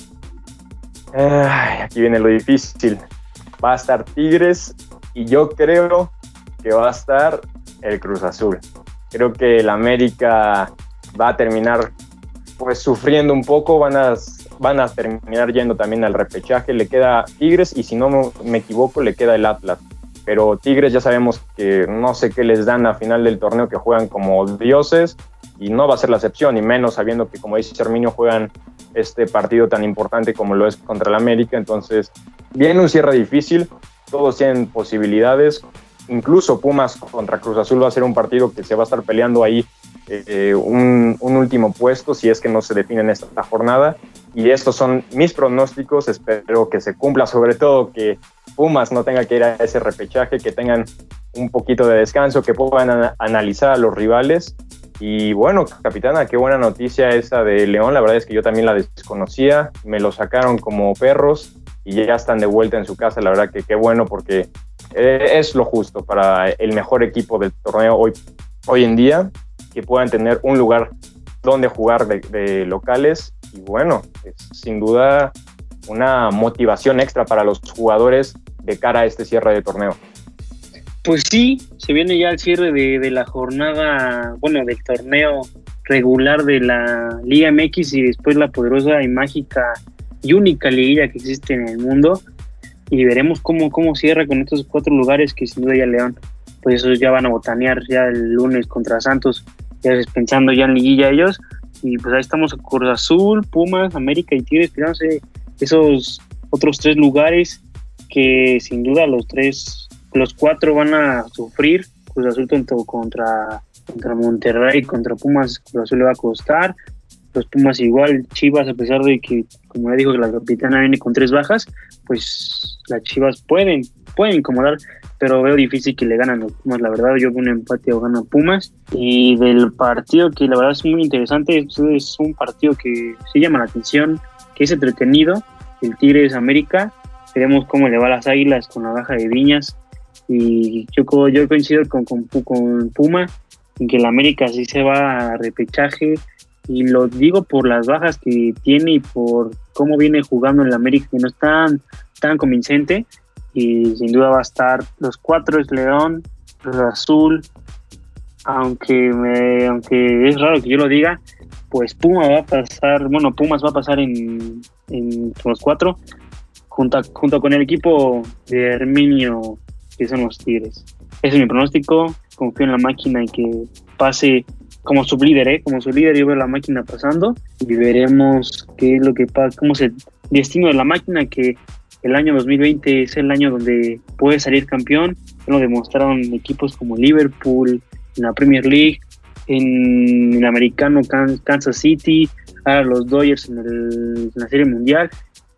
Aquí viene lo difícil. Va a estar Tigres y yo creo que va a estar el Cruz Azul. Creo que el América va a terminar pues sufriendo un poco, van a, van a terminar yendo también al repechaje. Le queda Tigres y si no me equivoco le queda el Atlas pero Tigres ya sabemos que no sé qué les dan a final del torneo, que juegan como dioses y no va a ser la excepción, y menos sabiendo que, como dice Herminio, juegan este partido tan importante como lo es contra el América. Entonces, viene un cierre difícil, todos tienen posibilidades. Incluso Pumas contra Cruz Azul va a ser un partido que se va a estar peleando ahí eh, un, último puesto si es que no se define en esta jornada. Y estos son mis pronósticos, espero que se cumpla, sobre todo que Pumas no tenga que ir a ese repechaje, que tengan un poquito de descanso, que puedan analizar a los rivales. Y bueno, capitana, qué buena noticia esa de León. La verdad es que yo también la desconocía. Me lo sacaron como perros y ya están de vuelta en su casa. La verdad que qué bueno porque eh, es lo justo para el mejor equipo del torneo hoy, hoy en día, que puedan tener un lugar donde jugar de, de locales. Y bueno, es sin duda una motivación extra para los jugadores de cara a este cierre de torneo. Pues sí, se viene ya el cierre de, la jornada, bueno, del torneo regular de la Liga MX y después la poderosa y mágica y única liguilla que existe en el mundo. Y veremos cómo, cómo cierra con estos cuatro lugares que sin duda ya León, pues esos ya van a botanear ya el lunes contra Santos, pensando ya en liguilla ellos. Y pues ahí estamos Cruz Azul, Pumas, América y Tigres tirándose esos otros tres lugares que sin duda los tres, los cuatro van a sufrir. Cruz Azul tanto contra, contra Monterrey, contra Pumas, Cruz Azul le va a costar. Los Pumas igual, Chivas, a pesar de que, como ya dijo, que la capitana viene con tres bajas, pues las Chivas pueden, pueden incomodar, pero veo difícil que le ganan los Pumas. La verdad, yo veo un empate o gana Pumas. Y del partido que la verdad es muy interesante, es un partido que sí llama la atención, que es entretenido. El Tigres América veremos cómo le va a las Águilas con la baja de Viñas. Y yo, yo coincido con, con, con Puma en que el América sí se va a repechaje. Y lo digo por las bajas que tiene y por cómo viene jugando el América, que no es tan, tan convincente. Y sin duda va a estar los cuatro es León, los Azul. Aunque, aunque es raro que yo lo diga, pues Puma va a pasar, bueno, Pumas va a pasar en, en los cuatro, junto, junto con el equipo de Herminio, que son los Tigres. Ese es mi pronóstico. Confío en la máquina y que pase como su líder, ¿eh? Como su líder, yo veo la máquina pasando y veremos qué es lo que pasa, cómo es el destino de la máquina, que el año 2020 es el año donde puede salir campeón. Lo demostraron equipos como Liverpool, en la Premier League, en el americano Kansas City, ahora los Dodgers en, la Serie Mundial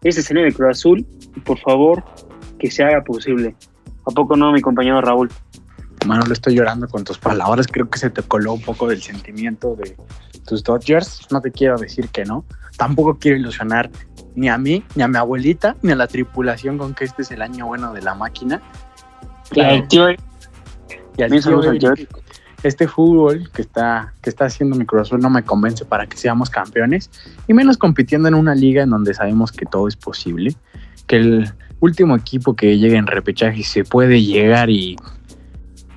ese escenario de Cruz Azul por favor que se haga posible. ¿A poco no, mi compañero Raúl? Manuel, estoy llorando con tus palabras. Creo que se te coló un poco del sentimiento de tus Dodgers. No te quiero decir que no. Tampoco quiero ilusionar ni a mí, ni a mi abuelita, ni a la tripulación con que este es el año bueno de la máquina. Claro. Y así este fútbol que está, que está haciendo mi Cruz no me convence para que seamos campeones y menos compitiendo en una liga en donde sabemos que todo es posible, que el último equipo que llegue en repechaje se puede llegar y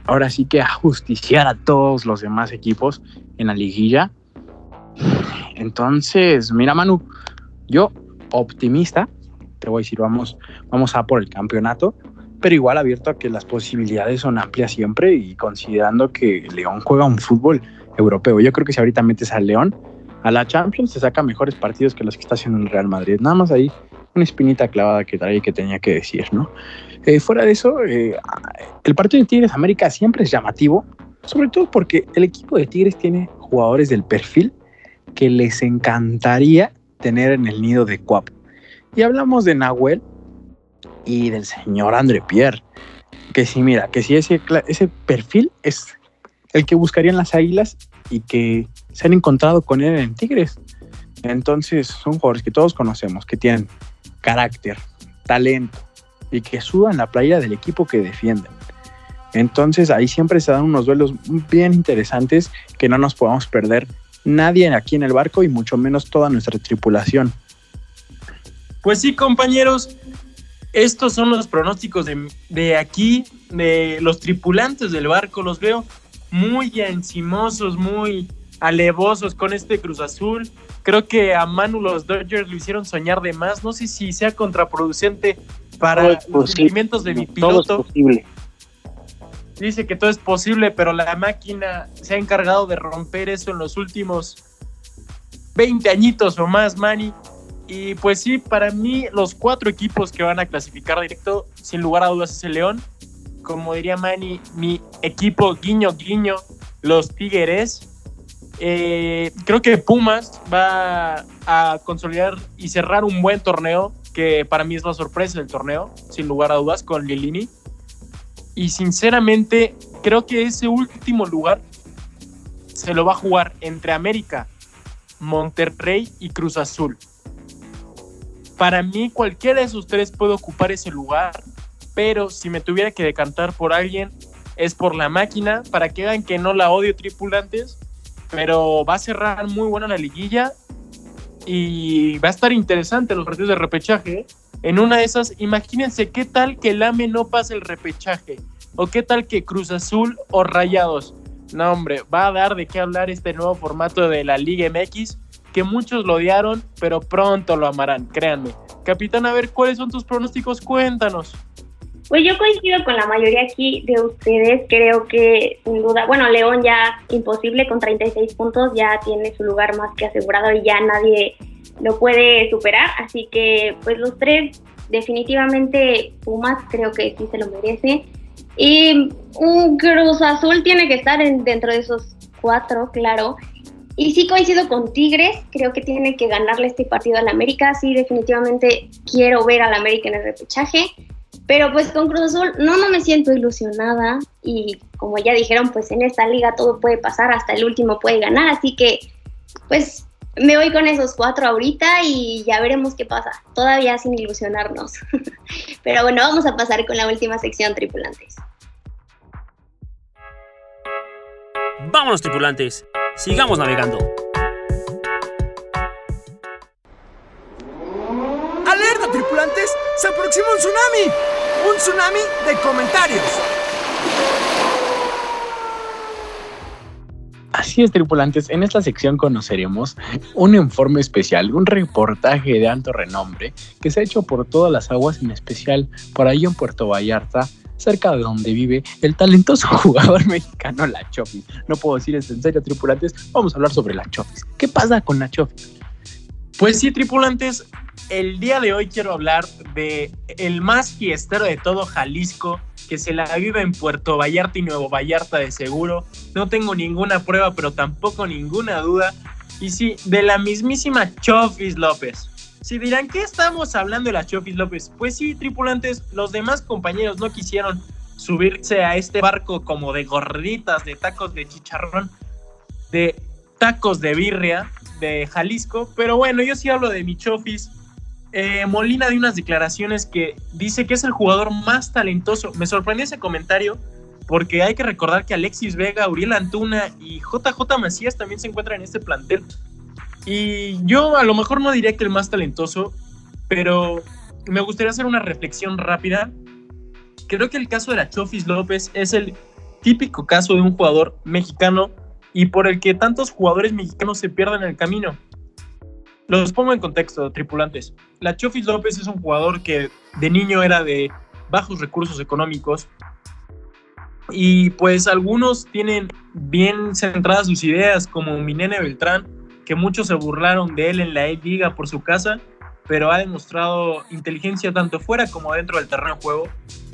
ahora sí que ajusticiar a todos los demás equipos en la liguilla. Entonces, mira, Manu, yo optimista, te voy a decir, vamos, vamos a por el campeonato, pero igual abierto a que las posibilidades son amplias siempre y considerando que León juega un fútbol europeo. Yo creo que si ahorita metes al León a la Champions, se saca mejores partidos que los que está haciendo el Real Madrid. Nada más ahí una espinita clavada que trae que tenía que decir, ¿no? Eh, fuera de eso, eh, el partido de Tigres América siempre es llamativo, sobre todo porque el equipo de Tigres tiene jugadores del perfil que les encantaría tener en el nido de Cuap. Y hablamos de Nahuel y del señor André Pierre, que si mira, que si ese, ese perfil es el que buscarían las águilas y que se han encontrado con él en Tigres. Entonces son jugadores que todos conocemos, que tienen carácter, talento y que sudan la playa del equipo que defienden. Entonces ahí siempre se dan unos duelos bien interesantes que no nos podemos perder nadie aquí en el barco y mucho menos toda nuestra tripulación. Pues sí, compañeros, estos son los pronósticos de, de, aquí, de los tripulantes del barco. Los veo muy encimosos, muy alevosos con este Cruz Azul. Creo que a Manu los Dodgers lo hicieron soñar de más. No sé si sea contraproducente para los sentimientos de mi piloto. Todo es posible. Dice que todo es posible, pero la máquina se ha encargado de romper eso en los últimos 20 añitos o más, Manny. Y pues sí, para mí los cuatro equipos que van a clasificar directo, sin lugar a dudas, es el León. Como diría Manny, mi equipo guiño guiño, los Tigres. Eh, creo que Pumas va a consolidar y cerrar un buen torneo, que para mí es la sorpresa del torneo, sin lugar a dudas, con Lilini. Y sinceramente, creo que ese último lugar se lo va a jugar entre América, Monterrey y Cruz Azul. Para mí, cualquiera de esos tres puede ocupar ese lugar, pero si me tuviera que decantar por alguien, es por la máquina, para que vean que no la odio tripulantes, pero va a cerrar muy buena la liguilla y va a estar interesante los partidos de repechaje. En una de esas, imagínense qué tal que el no pase el repechaje, o qué tal que Cruz Azul o Rayados. No, hombre, va a dar de qué hablar este nuevo formato de la Liga MX, que muchos lo odiaron, pero pronto lo amarán, créanme. Capitán, a ver, ¿cuáles son tus pronósticos? Cuéntanos. Pues yo coincido con la mayoría aquí de ustedes. Creo que sin duda, bueno, León ya imposible con 36 puntos, ya tiene su lugar más que asegurado y ya nadie lo puede superar. Así que pues los tres, definitivamente Pumas creo que sí se lo merece. Y un Cruz Azul tiene que estar en, dentro de esos cuatro, claro. Y sí coincido con Tigres, creo que tiene que ganarle este partido al América. Sí, definitivamente quiero ver al América en el repechaje. Pero pues con Cruz Azul no, no me siento ilusionada y como ya dijeron, pues en esta liga todo puede pasar, hasta el último puede ganar, así que pues me voy con esos cuatro ahorita y ya veremos qué pasa, todavía sin ilusionarnos. Pero bueno, vamos a pasar con la última sección, tripulantes. Vámonos, tripulantes, sigamos navegando. ¡Alerta, tripulantes! ¡Se aproxima un tsunami! ¡Un tsunami de comentarios! Así es, tripulantes. En esta sección conoceremos un informe especial, un reportaje de alto renombre que se ha hecho por todas las aguas, en especial por ahí en Puerto Vallarta, cerca de donde vive el talentoso jugador mexicano La Chofis. No puedo decir esto en serio, tripulantes. Vamos a hablar sobre La Chofis. ¿Qué pasa con La Chofis? Pues sí, tripulantes, el día de hoy quiero hablar de el más fiestero de todo Jalisco, que se la vive en Puerto Vallarta y Nuevo Vallarta de seguro. No tengo ninguna prueba, pero tampoco ninguna duda. Y sí, de la mismísima Chofis López. Si dirán, ¿qué estamos hablando de la Chofis López? Pues sí, tripulantes, los demás compañeros no quisieron subirse a este barco como de gorditas, de tacos de chicharrón, de tacos de birria de Jalisco. Pero bueno, yo sí hablo de mi Chofis. Eh, Molina de unas declaraciones que dice que es el jugador más talentoso. Me sorprendió ese comentario porque hay que recordar que Alexis Vega, Uriel Antuna y JJ Macías también se encuentran en este plantel. Y yo a lo mejor no diría que el más talentoso, pero me gustaría hacer una reflexión rápida. Creo que el caso de la Chofis López es el típico caso de un jugador mexicano y por el que tantos jugadores mexicanos se pierden en el camino. Los pongo en contexto, tripulantes. La Chofis López es un jugador que de niño era de bajos recursos económicos y pues algunos tienen bien centradas sus ideas, como Minene Beltrán, que muchos se burlaron de él en la liga por su casa, pero ha demostrado inteligencia tanto fuera como dentro del terreno de juego.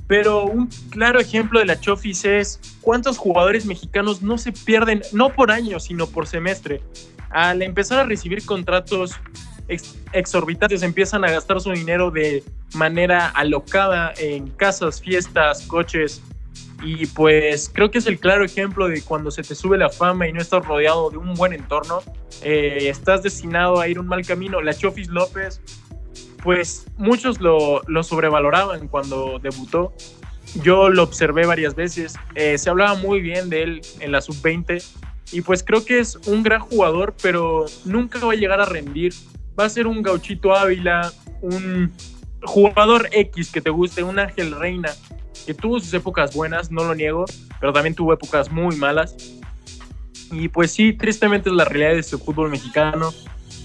Pero un claro ejemplo de la Chofis es cuántos jugadores mexicanos no se pierden, no por año, sino por semestre. Al empezar a recibir contratos exorbitantes, empiezan a gastar su dinero de manera alocada en casas, fiestas, coches. Y pues creo que es el claro ejemplo de cuando se te sube la fama y no estás rodeado de un buen entorno, eh, estás destinado a ir un mal camino. La Chofis López pues muchos lo, sobrevaloraban cuando debutó. Yo lo observé varias veces. Eh, se hablaba muy bien de él en la sub-20 y pues creo que es un gran jugador, pero nunca va a llegar a rendir. Va a ser un gauchito Ávila, un jugador X que te guste, un Ángel Reina, que tuvo sus épocas buenas, no lo niego, pero también tuvo épocas muy malas. Y pues sí, tristemente es la realidad de este fútbol mexicano.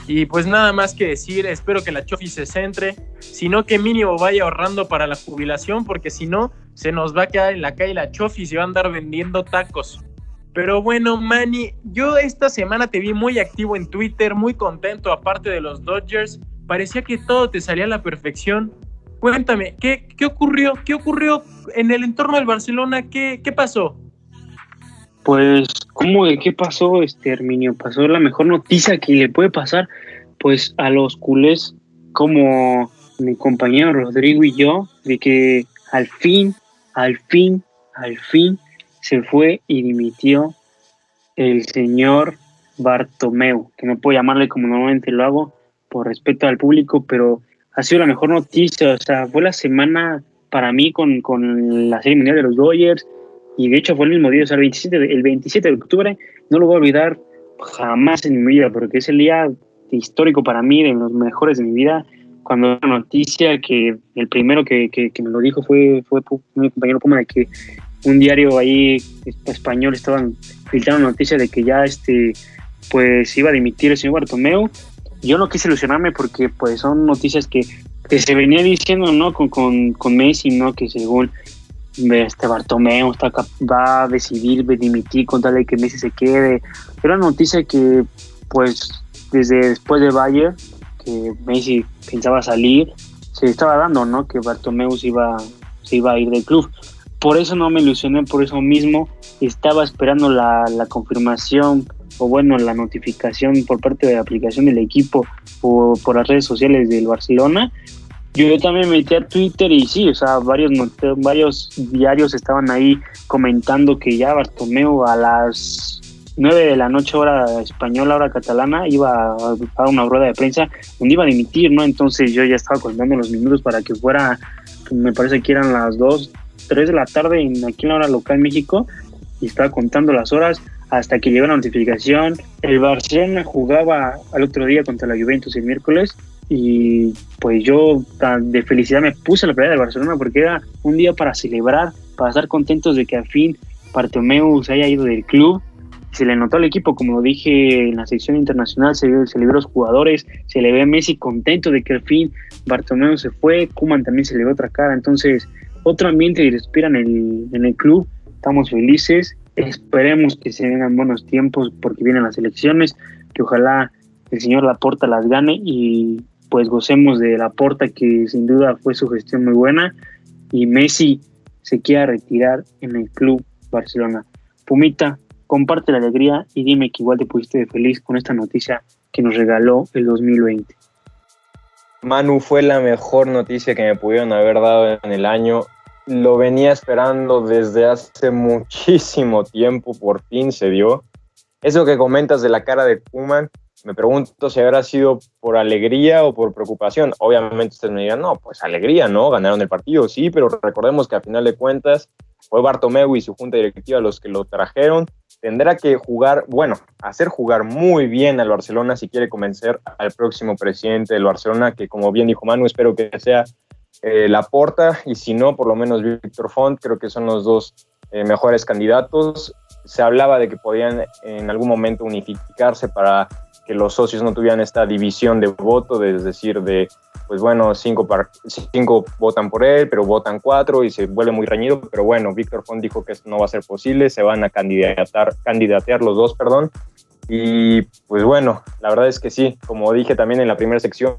Y pues nada más que decir, espero que la Chofi se centre, sino que mínimo vaya ahorrando para la jubilación, porque si no, se nos va a quedar en la calle la Chofi y se va a andar vendiendo tacos. Pero bueno, Manny, yo esta semana te vi muy activo en Twitter, muy contento, aparte de los Dodgers. Parecía que todo te salía a la perfección. Cuéntame, ¿qué, qué ocurrió? ¿Qué ocurrió en el entorno del Barcelona? ¿Qué, qué pasó? Pues, ¿cómo de qué pasó, este Herminio? Pasó la mejor noticia que le puede pasar, pues, a los culés, como mi compañero Rodrigo y yo, de que al fin, al fin, al fin se fue y dimitió el señor Bartomeu, que no puedo llamarle como normalmente lo hago por respeto al público, pero ha sido la mejor noticia, o sea, fue la semana para mí con, con la serie mundial de los Dodgers, y de hecho fue el mismo día, o sea, el 27 de, el 27 de octubre, no lo voy a olvidar jamás en mi vida, porque es el día histórico para mí, de los mejores de mi vida, cuando la noticia que el primero que, que, me lo dijo fue, fue mi compañero Puma, de que un diario ahí español estaban filtrando noticias de que ya este pues iba a dimitir el señor Bartomeu. Yo no quise ilusionarme porque pues son noticias que, que se venía diciendo, ¿no? Con, con, con Messi, ¿no? Que según este Bartomeu va a decidir dimitir con tal de que Messi se quede. Era una noticia que, pues, desde después de Bayern, que Messi pensaba salir, se estaba dando, ¿no? Que Bartomeu se iba, se iba a ir del club. Por eso no me ilusioné, por eso mismo estaba esperando la, confirmación o bueno, la notificación por parte de la aplicación del equipo o por las redes sociales del Barcelona yo también me metí a Twitter y sí, o sea, varios, varios diarios estaban ahí comentando que ya Bartomeu a las 9 de la noche hora española, hora catalana, iba a, dar una rueda de prensa donde iba a dimitir, ¿no? Entonces yo ya estaba contando los minutos para que fuera, me parece que eran las 2, 3 de la tarde en, aquí en la hora local México y estaba contando las horas hasta que llegó la notificación. El Barcelona jugaba al otro día contra la Juventus el miércoles y pues yo de felicidad me puse la playa de Barcelona porque era un día para celebrar, para estar contentos de que al fin Bartomeu se haya ido del club. Se le notó al equipo, como dije en la sección internacional, se, se le vio a los jugadores, se le ve a Messi contento de que al fin Bartomeu se fue, Kuman también se le ve otra cara, entonces otro ambiente y respira en el, club, estamos felices, esperemos que se vengan buenos tiempos porque vienen las elecciones, que ojalá el señor Laporta las gane y pues gocemos de la porta que sin duda fue su gestión muy buena y Messi se quiera retirar en el club Barcelona. Pumita, comparte la alegría y dime que igual te pusiste de feliz con esta noticia que nos regaló el 2020. Manu fue la mejor noticia que me pudieron haber dado en el año. Lo venía esperando desde hace muchísimo tiempo, por fin se dio. Eso que comentas de la cara de Kuman, me pregunto si habrá sido por alegría o por preocupación. Obviamente ustedes me dirán, no, pues alegría, ¿no? Ganaron el partido, sí, pero recordemos que a final de cuentas fue Bartomeu y su junta directiva los que lo trajeron. Tendrá que jugar, bueno, hacer jugar muy bien al Barcelona si quiere convencer al próximo presidente del Barcelona, que como bien dijo Manu, espero que sea eh, Laporta y si no, por lo menos Víctor Font, creo que son los dos eh, mejores candidatos. Se hablaba de que podían en algún momento unificarse para que los socios no tuvieran esta división de voto, es decir, de, pues bueno, cinco, cinco votan por él, pero votan cuatro y se vuelve muy reñido, pero bueno, Víctor Font dijo que esto no va a ser posible, se van a candidatar, candidatear los dos, perdón, y pues bueno, la verdad es que sí, como dije también en la primera sección,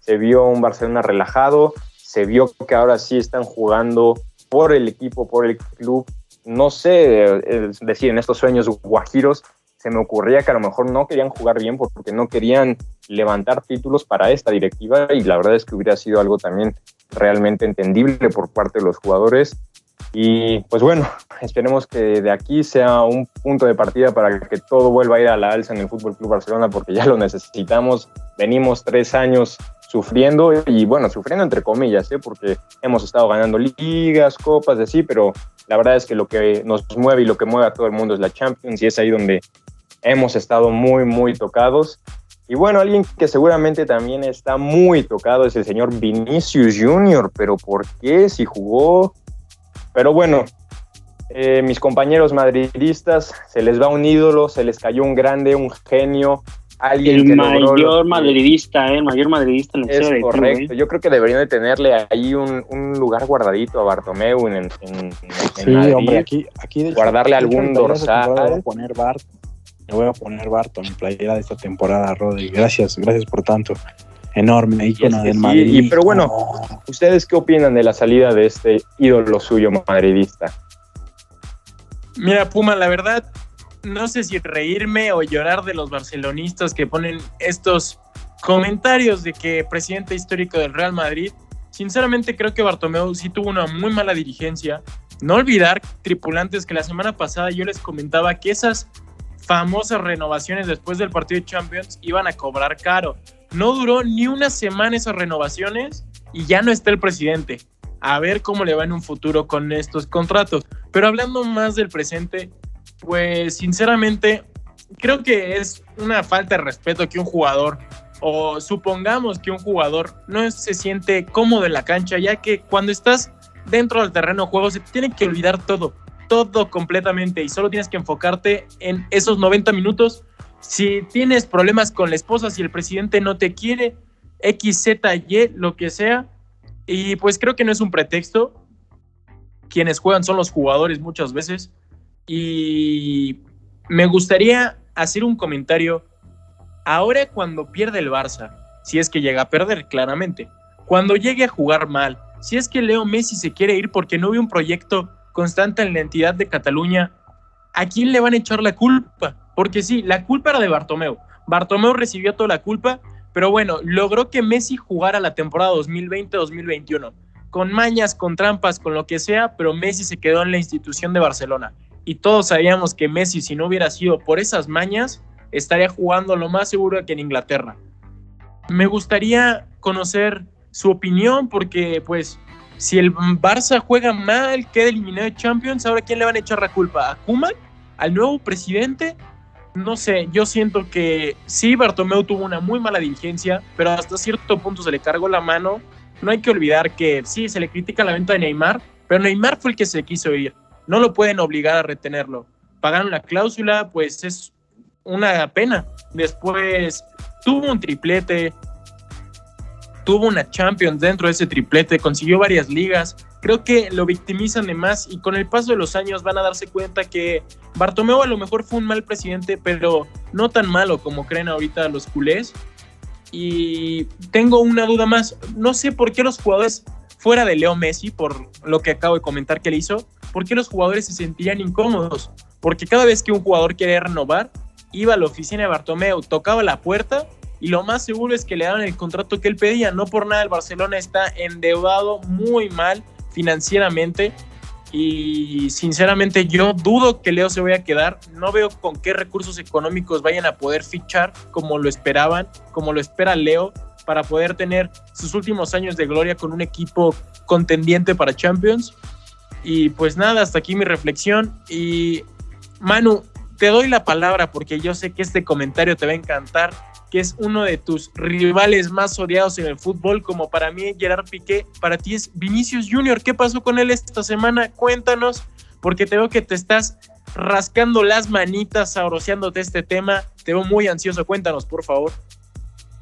se vio un Barcelona relajado, se vio que ahora sí están jugando por el equipo, por el club. No sé, es decir, en estos sueños guajiros se me ocurría que a lo mejor no querían jugar bien porque no querían levantar títulos para esta directiva y la verdad es que hubiera sido algo también realmente entendible por parte de los jugadores. Y pues bueno, esperemos que de aquí sea un punto de partida para que todo vuelva a ir a la alza en el Fútbol Club Barcelona porque ya lo necesitamos. Venimos tres años sufriendo y bueno, sufriendo entre comillas, ¿eh? porque hemos estado ganando ligas, copas, de sí, pero la verdad es que lo que nos mueve y lo que mueve a todo el mundo es la Champions y es ahí donde hemos estado muy, muy tocados. Y bueno, alguien que seguramente también está muy tocado es el señor Vinicius Junior, pero ¿por qué? Si jugó pero bueno, eh, mis compañeros madridistas, se les va un ídolo, se les cayó un grande, un genio, alguien el que mayor madridista, eh, el mayor madridista en Es correcto, yo creo que deberían de tenerle ahí un, un lugar guardadito a Bartomeu en, en, en sí, Madrid. hombre, aquí, aquí de guardarle algún dorsal. Poner Bart, le voy a poner Barton en playera de esta temporada, Rodri. Gracias, gracias por tanto. Enorme es ícono que del sí, Madrid. y- pero bueno, Oh, ¿Ustedes qué opinan de la salida de este ídolo suyo madridista? Mira, Puma, la verdad, no sé si reírme o llorar de los barcelonistas que ponen estos comentarios de que presidente histórico del Real Madrid. Sinceramente creo que Bartomeu sí tuvo una muy mala dirigencia. No olvidar, tripulantes, que la semana pasada yo les comentaba que esas famosas renovaciones después del partido de Champions iban a cobrar caro. No duró ni una semana esas renovaciones y ya no está el presidente. A ver cómo le va en un futuro con estos contratos. Pero hablando más del presente, pues sinceramente creo que es una falta de respeto que un jugador o supongamos que un jugador no se siente cómodo en la cancha, ya que cuando estás dentro del terreno de juego se tiene que olvidar todo, todo completamente y solo tienes que enfocarte en esos 90 minutos. Si tienes problemas con la esposa, si el presidente no te quiere, X, Z, Y, lo que sea, y pues creo que no es un pretexto. Quienes juegan son los jugadores muchas veces. Y me gustaría hacer un comentario. Ahora cuando pierde el Barça, si es que llega a perder claramente, cuando llegue a jugar mal, si es que Leo Messi se quiere ir porque no ve un proyecto constante en la entidad de Cataluña, ¿a quién le van a echar la culpa? Porque sí, la culpa era de Bartomeu. Bartomeu recibió toda la culpa, pero bueno, logró que Messi jugara la temporada 2020-2021, con mañas, con trampas, con lo que sea, pero Messi se quedó en la institución de Barcelona. Y todos sabíamos que Messi, si no hubiera sido por esas mañas, estaría jugando lo más seguro que en Inglaterra. Me gustaría conocer su opinión porque, pues, si el Barça juega mal, queda eliminado de Champions, ahora ¿quién le van a echar la culpa? ¿A Koeman? ¿Al nuevo presidente? No sé, yo siento que sí, Bartomeu tuvo una muy mala dirigencia, pero hasta cierto punto se le cargó la mano. No hay que olvidar que sí, se le critica la venta de Neymar, pero Neymar fue el que se quiso ir. No lo pueden obligar a retenerlo. Pagaron la cláusula, pues es una pena. Después tuvo un triplete, tuvo una Champions dentro de ese triplete, consiguió varias ligas. Creo que lo victimizan de más y con el paso de los años van a darse cuenta que Bartomeu a lo mejor fue un mal presidente, pero no tan malo como creen ahorita los culés. Y tengo una duda más, no sé por qué los jugadores fuera de Leo Messi, por lo que acabo de comentar que le hizo, por qué los jugadores se sentían incómodos. Porque cada vez que un jugador quería renovar, iba a la oficina de Bartomeu, tocaba la puerta y lo más seguro es que le daban el contrato que él pedía. No por nada el Barcelona está endeudado muy mal financieramente y sinceramente yo dudo que Leo se vaya a quedar. No veo con qué recursos económicos vayan a poder fichar como lo esperaban, como lo espera Leo para poder tener sus últimos años de gloria con un equipo contendiente para Champions. Y pues nada, hasta aquí mi reflexión. Y Manu, te doy la palabra porque yo sé que este comentario te va a encantar, que es uno de tus rivales más odiados en el fútbol, como para mí Gerard Piqué, para ti es Vinicius Junior. ¿Qué pasó con él esta semana? Cuéntanos, porque te veo que te estás rascando las manitas, sabroseándote este tema. Te veo muy ansioso. Cuéntanos, por favor.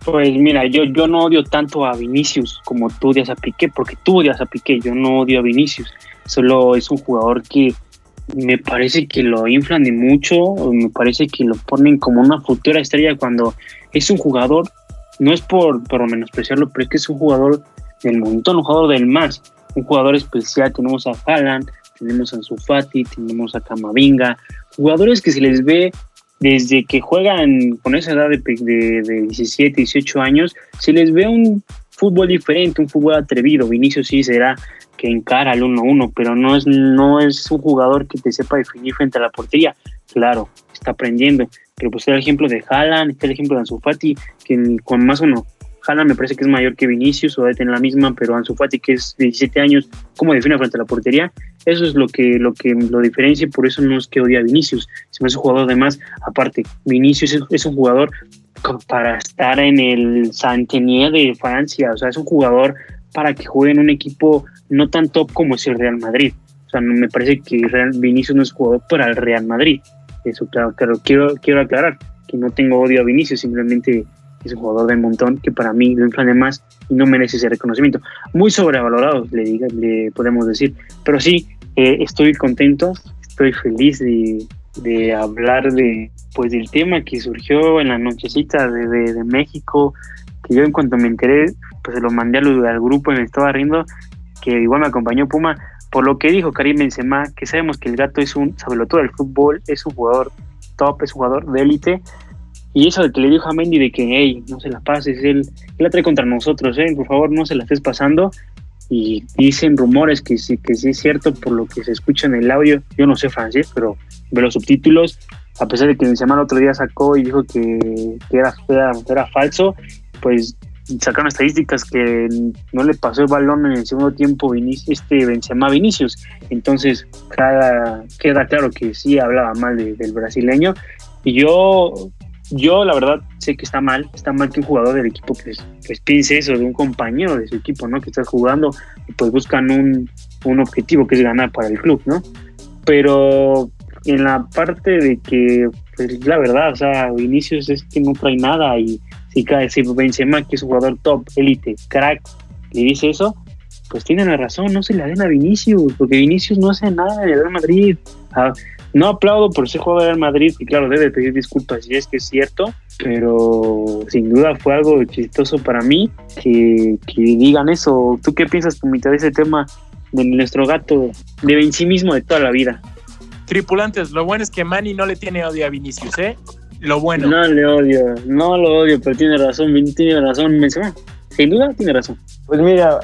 Pues mira, yo, yo no odio tanto a Vinicius como tú odias a Piqué, porque tú odias a Piqué, yo no odio a Vinicius. Solo es un jugador que me parece que lo inflan de mucho, me parece que lo ponen como una futura estrella cuando es un jugador, no es por, por menospreciarlo, pero es que es un jugador del montón, un jugador del más, un jugador especial. Tenemos a Haaland, tenemos a Ansu Fati, tenemos a Camavinga, jugadores que se les ve desde que juegan con esa edad de, de, de 17, 18 años, se les ve un fútbol diferente, un fútbol atrevido. Vinicius sí será que encara al 1-1, pero no es, no es un jugador que te sepa definir frente a la portería. Claro, está aprendiendo, pero pues está el ejemplo de Haaland, está el ejemplo de Ansu Fati, que con más uno, Haaland me parece que es mayor que Vinicius o debe tener la misma, pero Ansu Fati que es de 17 años, ¿cómo define frente a la portería? Eso es lo que lo que lo diferencia y por eso no es que odia a Vinicius, sino es un jugador además, aparte, Vinicius es, un jugador para estar en el Saint-Denis de Francia, o sea, es un jugador para que juegue en un equipo no tan top como es el Real Madrid. O sea, me parece que Vinicius no es jugador para el Real Madrid. Eso, claro, quiero, quiero aclarar que no tengo odio a Vinicius, simplemente es un jugador de montón que para mí lo inflame más y no merece ese reconocimiento. Muy sobrevalorado, le, diga, le podemos decir. Pero sí, eh, estoy contento, estoy feliz de, de, hablar de, pues, del tema que surgió en la nochecita de, de, de México, que yo en cuanto me enteré, pues se lo mandé al, al grupo y me estaba riendo, que igual me acompañó Puma, por lo que dijo Karim Benzema, que sabemos que el gato es un todo del fútbol, es un jugador top, es un jugador de élite, y eso de que le dijo a Mendy de que, hey, no se la pases, él, él la trae contra nosotros, eh, por favor no se la estés pasando, y dicen rumores que sí, que sí es cierto por lo que se escucha en el audio, yo no sé francés, pero veo los subtítulos, a pesar de que Benzema el otro día sacó y dijo que, que era, era, era falso, pues sacaron estadísticas que no le pasó el balón en el segundo tiempo Vinicius, este Benzema Vinicius. Entonces queda, queda claro que sí hablaba mal de, del brasileño. Y yo, yo la verdad sé que está mal, está mal que un jugador del equipo pues, pues piense eso de un compañero de su equipo, ¿no? Que está jugando y pues buscan un, un objetivo que es ganar para el club, ¿no? Pero en la parte de que, pues la verdad, o sea, Vinicius es que no trae nada y si cae, Benzema, que es un jugador top, élite, crack, le dice eso, pues tiene la razón, no se le den a Vinicius, porque Vinicius no hace nada en el Real Madrid. Ah, no aplaudo por ser jugador del Real Madrid, y claro, debe pedir disculpas si es que es cierto, pero sin duda fue algo chistoso para mí que, que digan eso. ¿Tú qué piensas, mitad de ese tema de nuestro gato, de sí mismo de toda la vida? Tripulantes, lo bueno es que Manny no le tiene odio a Vinicius, ¿eh? Lo bueno. No le odio, no lo odio, pero tiene razón, tiene razón, Benzema. Sin duda tiene razón. Pues mira,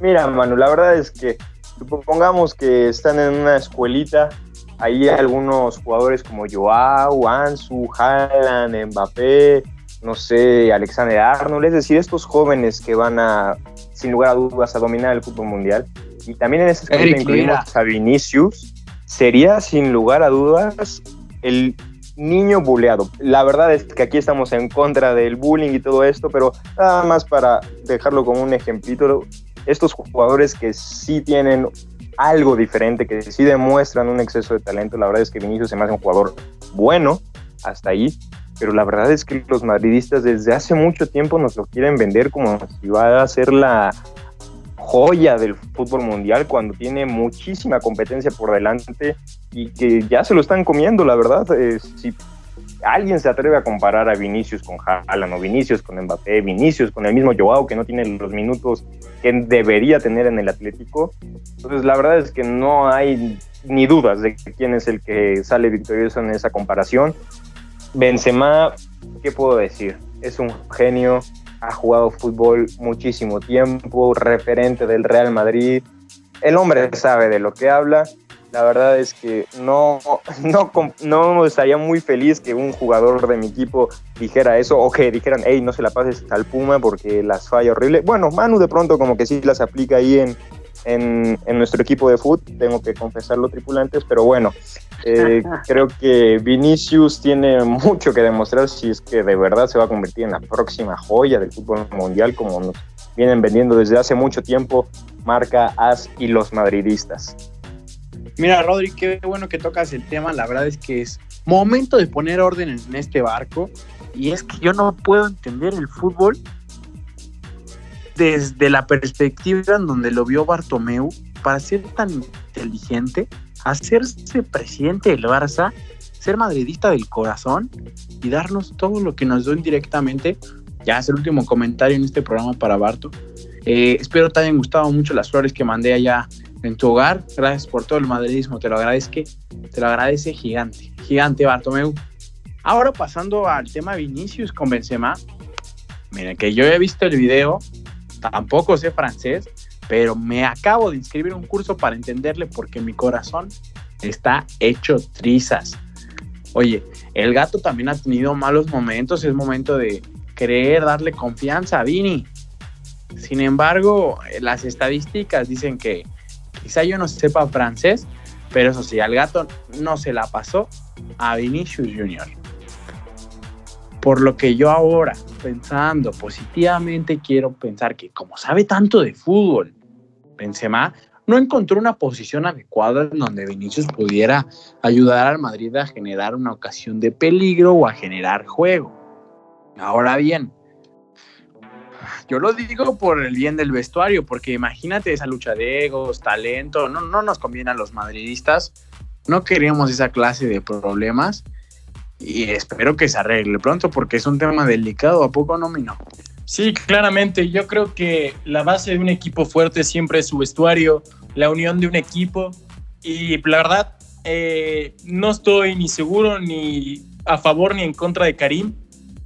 mira, Manu, la verdad es que supongamos que están en una escuelita, ahí hay algunos jugadores como Joao, Ansu, Haaland, Mbappé, no sé, Alexander Arnold, es decir, estos jóvenes que van a, sin lugar a dudas, a dominar el fútbol mundial. Y también en esa escuelita incluimos a Vinicius, sería sin lugar a dudas el niño buleado. La verdad es que aquí estamos en contra del bullying y todo esto, pero nada más para dejarlo como un ejemplito, estos jugadores que sí tienen algo diferente, que sí demuestran un exceso de talento, la verdad es que Vinicius se me hace un jugador bueno hasta ahí, pero la verdad es que los madridistas desde hace mucho tiempo nos lo quieren vender como si va a ser la joya del fútbol mundial cuando tiene muchísima competencia por delante y que ya se lo están comiendo, la verdad. Eh, si alguien se atreve a comparar a Vinicius con Haaland o Vinicius con Mbappé, Vinicius con el mismo Joao que no tiene los minutos que debería tener en el Atlético, entonces la verdad es que no hay ni dudas de quién es el que sale victorioso en esa comparación. Benzema, ¿qué puedo decir? Es un genio, ha jugado fútbol muchísimo tiempo, referente del Real Madrid. El hombre sabe de lo que habla. La verdad es que no, no, no estaría muy feliz que un jugador de mi equipo dijera eso o que dijeran, hey, no se la pases al Puma porque las falla horrible. Bueno, Manu de pronto como que sí las aplica ahí en, en, en nuestro equipo de fútbol, tengo que confesarlo, tripulantes, pero bueno, eh, creo que Vinicius tiene mucho que demostrar si es que de verdad se va a convertir en la próxima joya del fútbol mundial, como nos vienen vendiendo desde hace mucho tiempo, marca AS y los madridistas. Mira, Rodri, qué bueno que tocas el tema. La verdad es que es momento de poner orden en este barco. Y es que yo no puedo entender el fútbol desde la perspectiva en donde lo vio Bartomeu para ser tan inteligente, hacerse presidente del Barça, ser madridista del corazón y darnos todo lo que nos dio indirectamente. Ya es el último comentario en este programa para Barto. Eh, espero te hayan gustado mucho las flores que mandé allá en tu hogar. Gracias por todo el madridismo, te lo agradezco. Te lo agradece gigante, gigante Bartomeu. Ahora pasando al tema Vinicius con Benzema. Miren que yo he visto el video, tampoco sé francés, pero me acabo de inscribir un curso para entenderle porque mi corazón está hecho trizas. Oye, el gato también ha tenido malos momentos, es momento de querer darle confianza a Vini. Sin embargo, las estadísticas dicen que quizá yo no sepa francés, pero eso sí, al gato no se la pasó a Vinicius Jr. Por lo que yo ahora, pensando positivamente, quiero pensar que como sabe tanto de fútbol, Benzema no encontró una posición adecuada en donde Vinicius pudiera ayudar al Madrid a generar una ocasión de peligro o a generar juego. Ahora bien, yo lo digo por el bien del vestuario, porque imagínate esa lucha de egos, talento, no, no nos conviene a los madridistas, no queríamos esa clase de problemas y espero que se arregle pronto porque es un tema delicado, ¿a poco no, Mino? Sí, claramente. Yo creo que la base de un equipo fuerte siempre es su vestuario, la unión de un equipo. Y la verdad, eh, no estoy ni seguro ni a favor ni en contra de Karim.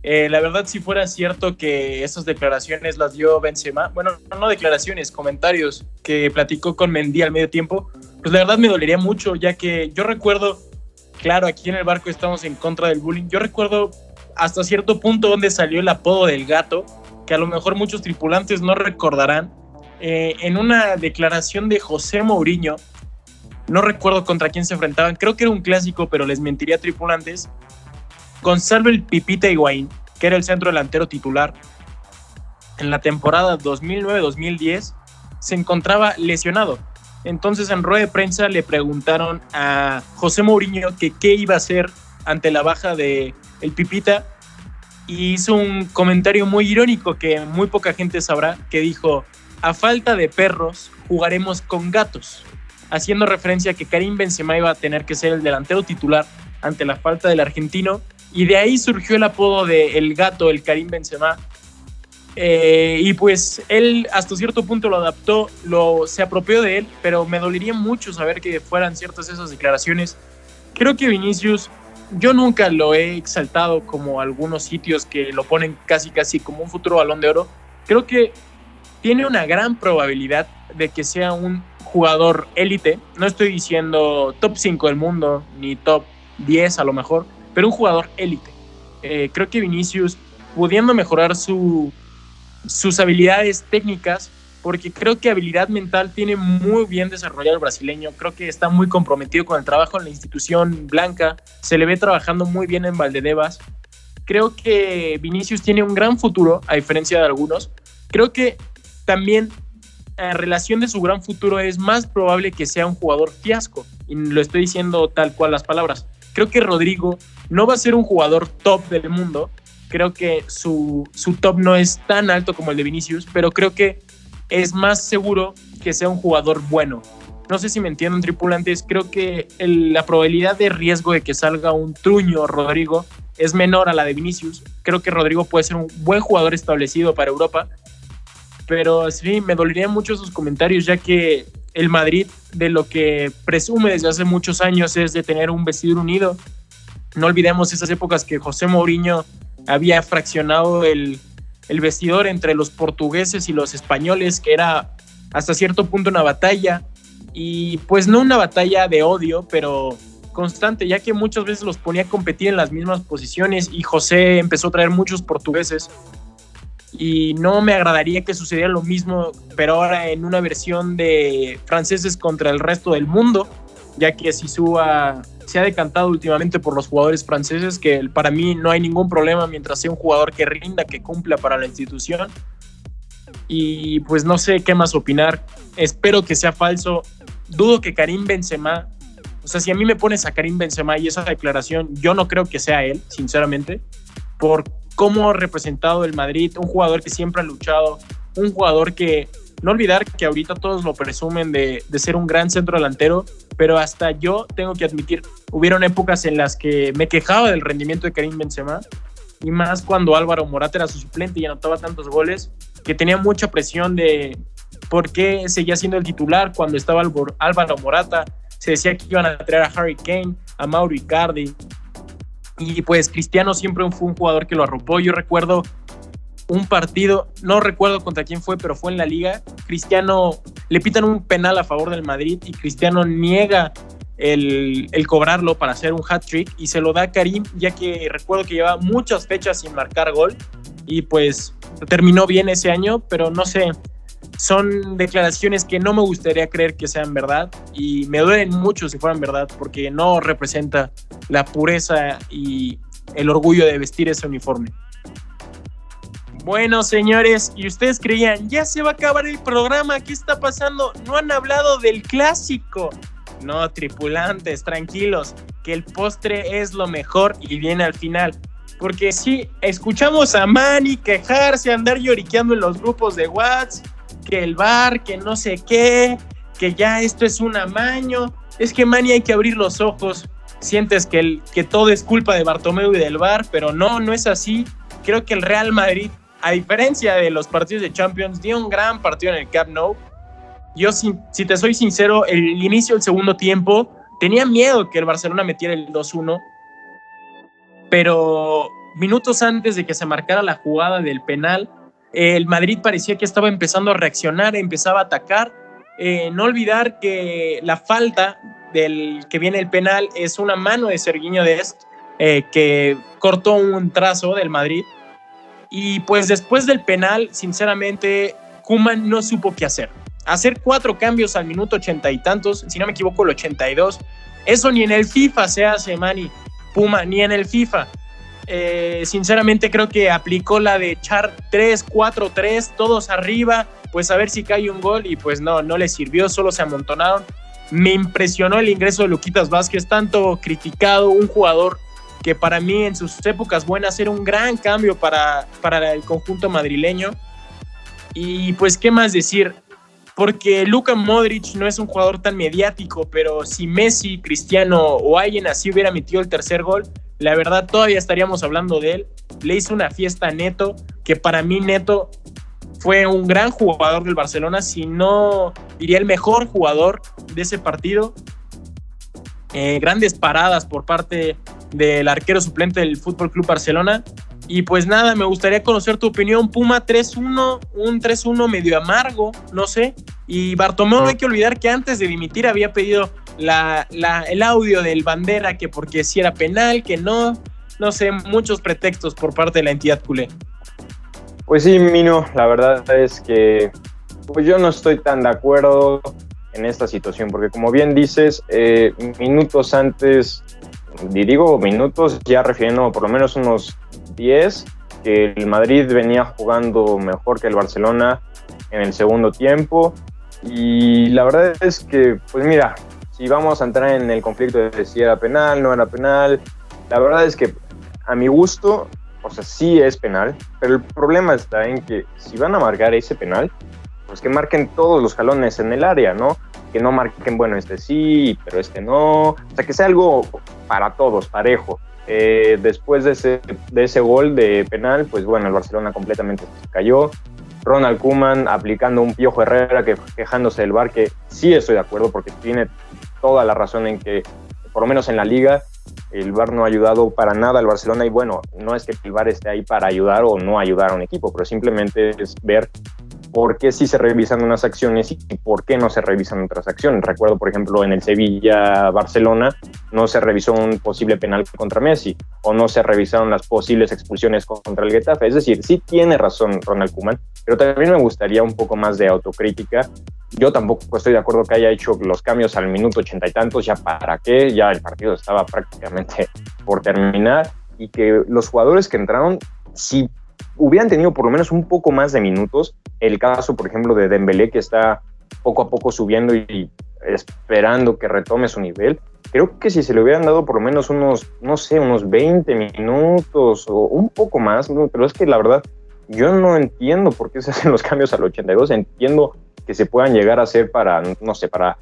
Eh, la verdad, si fuera cierto que esas declaraciones las dio Benzema, bueno, no declaraciones, comentarios que platicó con Mendy al medio tiempo, pues la verdad me dolería mucho, ya que yo recuerdo, claro, aquí en el barco estamos en contra del bullying, yo recuerdo hasta cierto punto donde salió el apodo del gato, que a lo mejor muchos tripulantes no recordarán, eh, en una declaración de José Mourinho, no recuerdo contra quién se enfrentaban, creo que era un clásico, pero les mentiría tripulantes, Gonzalo el Pipita Higuaín, que era el centro delantero titular, en la temporada 2009-2010 se encontraba lesionado. Entonces en rueda de prensa le preguntaron a José Mourinho que qué iba a hacer ante la baja de el Pipita y hizo un comentario muy irónico que muy poca gente sabrá, que dijo, a falta de perros, jugaremos con gatos, haciendo referencia a que Karim Benzema iba a tener que ser el delantero titular ante la falta del argentino, y de ahí surgió el apodo de El Gato, el Karim Benzema. Eh, y pues él hasta cierto punto lo adaptó, lo, se apropió de él, pero me dolería mucho saber que fueran ciertas esas declaraciones. Creo que Vinicius yo nunca lo he exaltado como algunos sitios que lo ponen casi casi como un futuro balón de oro. Creo que tiene una gran probabilidad de que sea un jugador élite. No estoy diciendo top 5 del mundo, ni top 10 a lo mejor, pero un jugador élite. Eh, creo que Vinicius, pudiendo mejorar su, sus habilidades técnicas, porque creo que habilidad mental tiene muy bien desarrollado el brasileño, creo que está muy comprometido con el trabajo en la institución blanca, se le ve trabajando muy bien en Valdedevas. Creo que Vinicius tiene un gran futuro, a diferencia de algunos. Creo que también en relación de su gran futuro es más probable que sea un jugador fiasco, y lo estoy diciendo tal cual las palabras. Creo que Rodrigo no va a ser un jugador top del mundo, creo que su, su top no es tan alto como el de Vinicius, pero creo que es más seguro que sea un jugador bueno. No sé si me entienden, tripulantes. Creo que la probabilidad de riesgo de que salga un truño Rodrigo es menor a la de Vinicius. Creo que Rodrigo puede ser un buen jugador establecido para Europa. Pero sí, me dolerían mucho sus comentarios, ya que el Madrid, de lo que presume desde hace muchos años, es de tener un vestidor unido. No olvidemos esas épocas que José Mourinho había fraccionado el, el vestidor entre los portugueses y los españoles, que era hasta cierto punto una batalla, y pues no una batalla de odio, pero constante, ya que muchas veces los ponía a competir en las mismas posiciones y José empezó a traer muchos portugueses. Y no me agradaría que sucediera lo mismo, pero ahora en una versión de franceses contra el resto del mundo, ya que Sisúa se ha decantado últimamente por los jugadores franceses, que para mí no hay ningún problema mientras sea un jugador que rinda, que cumpla para la institución. Y pues no sé qué más opinar. Espero que sea falso. Dudo que Karim Benzema O sea, si a mí me pones a Karim Benzema y esa declaración, yo no creo que sea él, sinceramente, por cómo ha representado el Madrid, un jugador que siempre ha luchado, un jugador que, no olvidar que ahorita todos lo presumen de, ser un gran centro delantero, pero hasta yo tengo que admitir, hubieron épocas en las que me quejaba del rendimiento de Karim Benzema, y más cuando Álvaro Morata era su suplente y anotaba tantos goles, que tenía mucha presión de por qué seguía siendo el titular cuando estaba Álvaro Morata, se decía que iban a traer a Harry Kane, a Mauro Icardi, y pues Cristiano siempre fue un jugador que lo arropó. Yo recuerdo un partido, no recuerdo contra quién fue, pero fue en la liga. Cristiano le pitan un penal a favor del Madrid y Cristiano niega el, cobrarlo para hacer un hat trick y se lo da a Karim, ya que recuerdo que lleva muchas fechas sin marcar gol y pues terminó bien ese año, pero no sé, son declaraciones que no me gustaría creer que sean verdad y me duelen mucho si fueran verdad porque no representa la pureza y el orgullo de vestir ese uniforme. Bueno, señores, y ustedes creían, ya se va a acabar el programa, ¿qué está pasando? No han hablado del clásico. No, tripulantes, tranquilos, que el postre es lo mejor y viene al final. Porque si escuchamos a Manny quejarse, andar lloriqueando en los grupos de WhatsApp, que el bar, que no sé qué, que ya esto es un amaño. Es que Manny hay que abrir los ojos. Sientes que, que todo es culpa de Bartomeu y del bar, pero no, no es así. Creo que el Real Madrid, a diferencia de los partidos de Champions, dio un gran partido en el Camp Nou yo, si, te soy sincero, el inicio del segundo tiempo tenía miedo que el Barcelona metiera el 2-1, pero minutos antes de que se marcara la jugada del penal, el Madrid parecía que estaba empezando a reaccionar, empezaba a atacar. Eh, no olvidar que la falta del que viene el penal es una mano de Serguiño Dest eh, que cortó un trazo del Madrid. Y pues después del penal, sinceramente, Kuman no supo qué hacer hacer cuatro cambios al minuto ochenta y tantos, si no me equivoco, el 82. Eso ni en el FIFA se hace, Manny. Puma, ni en el FIFA. Eh, sinceramente creo que aplicó la de echar 3, 4, 3, todos arriba, pues a ver si cae un gol y pues no, no le sirvió, solo se amontonaron. Me impresionó el ingreso de Luquitas Vázquez, tanto criticado, un jugador que para mí en sus épocas buenas era un gran cambio para, para el conjunto madrileño. Y pues, ¿qué más decir? Porque Luka Modric no es un jugador tan mediático, pero si Messi, Cristiano o alguien así hubiera metido el tercer gol, la verdad todavía estaríamos hablando de él. Le hizo una fiesta a Neto, que para mí Neto fue un gran jugador del Barcelona, si no diría el mejor jugador de ese partido. Eh, grandes paradas por parte del arquero suplente del Fútbol Club Barcelona. Y pues nada, me gustaría conocer tu opinión. Puma 3-1, un 3-1 medio amargo, no sé. Y Bartomeu, no hay que olvidar que antes de dimitir había pedido la, el audio del bandera, que porque si era penal, que no. No sé, muchos pretextos por parte de la entidad culé. Pues sí, Mino, la verdad es que pues yo no estoy tan de acuerdo en esta situación, porque como bien dices, eh, minutos antes, digo minutos, ya refiriendo por lo menos unos 10, que el Madrid venía jugando mejor que el Barcelona en el segundo tiempo. Y la verdad es que, pues mira, si vamos a entrar en el conflicto de si era penal, no era penal, la verdad es que a mi gusto, o sea, sí es penal, pero el problema está en que si van a marcar ese penal, pues que marquen todos los jalones en el área, ¿no? Que no marquen, bueno, este sí, pero este no. O sea, que sea algo para todos, parejo. Eh, después de ese, de ese gol de penal, pues bueno, el Barcelona completamente cayó. Ronald Kuman aplicando un piojo Herrera que, quejándose del bar, que sí estoy de acuerdo porque tiene toda la razón en que, por lo menos en la liga, el VAR no ha ayudado para nada al Barcelona y bueno, no es que el VAR esté ahí para ayudar o no ayudar a un equipo, pero simplemente es ver por qué sí se revisan unas acciones y por qué no se revisan otras acciones. Recuerdo, por ejemplo, en el Sevilla-Barcelona no se revisó un posible penal contra Messi o no se revisaron las posibles expulsiones contra el Getafe. Es decir, sí tiene razón Ronald Koeman, pero también me gustaría un poco más de autocrítica. Yo tampoco estoy de acuerdo que haya hecho los cambios al minuto ochenta y tantos, ya para qué, ya el partido estaba prácticamente por terminar y que los jugadores que entraron sí hubieran tenido por lo menos un poco más de minutos. El caso, por ejemplo, de Dembélé, que está poco a poco subiendo y esperando que retome su nivel. Creo que si se le hubieran dado por lo menos unos, no sé, unos 20 minutos o un poco más, pero es que la verdad yo no entiendo por qué se hacen los cambios al 82, entiendo que se puedan llegar a hacer para, no sé, para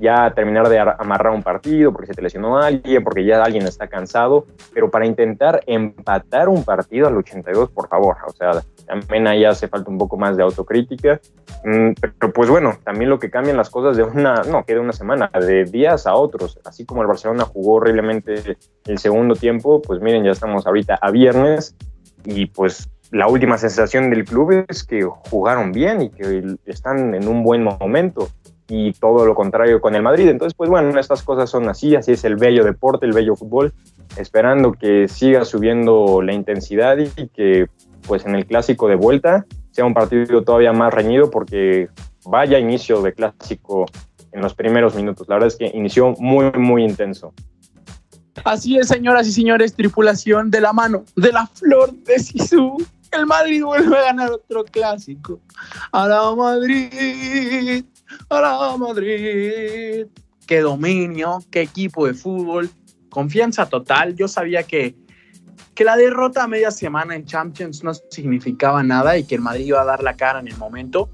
ya terminar de amarrar un partido, porque se te lesionó alguien, porque ya alguien está cansado, pero para intentar empatar un partido al 82, por favor, o sea, también ahí hace falta un poco más de autocrítica, mm, pero pues bueno, también lo que cambian las cosas de una, no, que de una semana, de días a otros, así como el Barcelona jugó horriblemente el segundo tiempo, pues miren, ya estamos ahorita a viernes y pues la última sensación del club es que jugaron bien y que están en un buen momento y todo lo contrario con el Madrid. Entonces, pues bueno, estas cosas son así, así es el bello deporte, el bello fútbol, esperando que siga subiendo la intensidad y que pues en el clásico de vuelta sea un partido todavía más reñido porque vaya inicio de clásico en los primeros minutos. La verdad es que inició muy, muy intenso. Así es, señoras y señores, tripulación de la mano de la flor de Sisu. El Madrid vuelve a ganar otro clásico. A la Madrid, ¡Hola Madrid! ¡Qué dominio! ¡Qué equipo de fútbol! Confianza total. Yo sabía que, que la derrota a media semana en Champions no significaba nada y que el Madrid iba a dar la cara en el momento.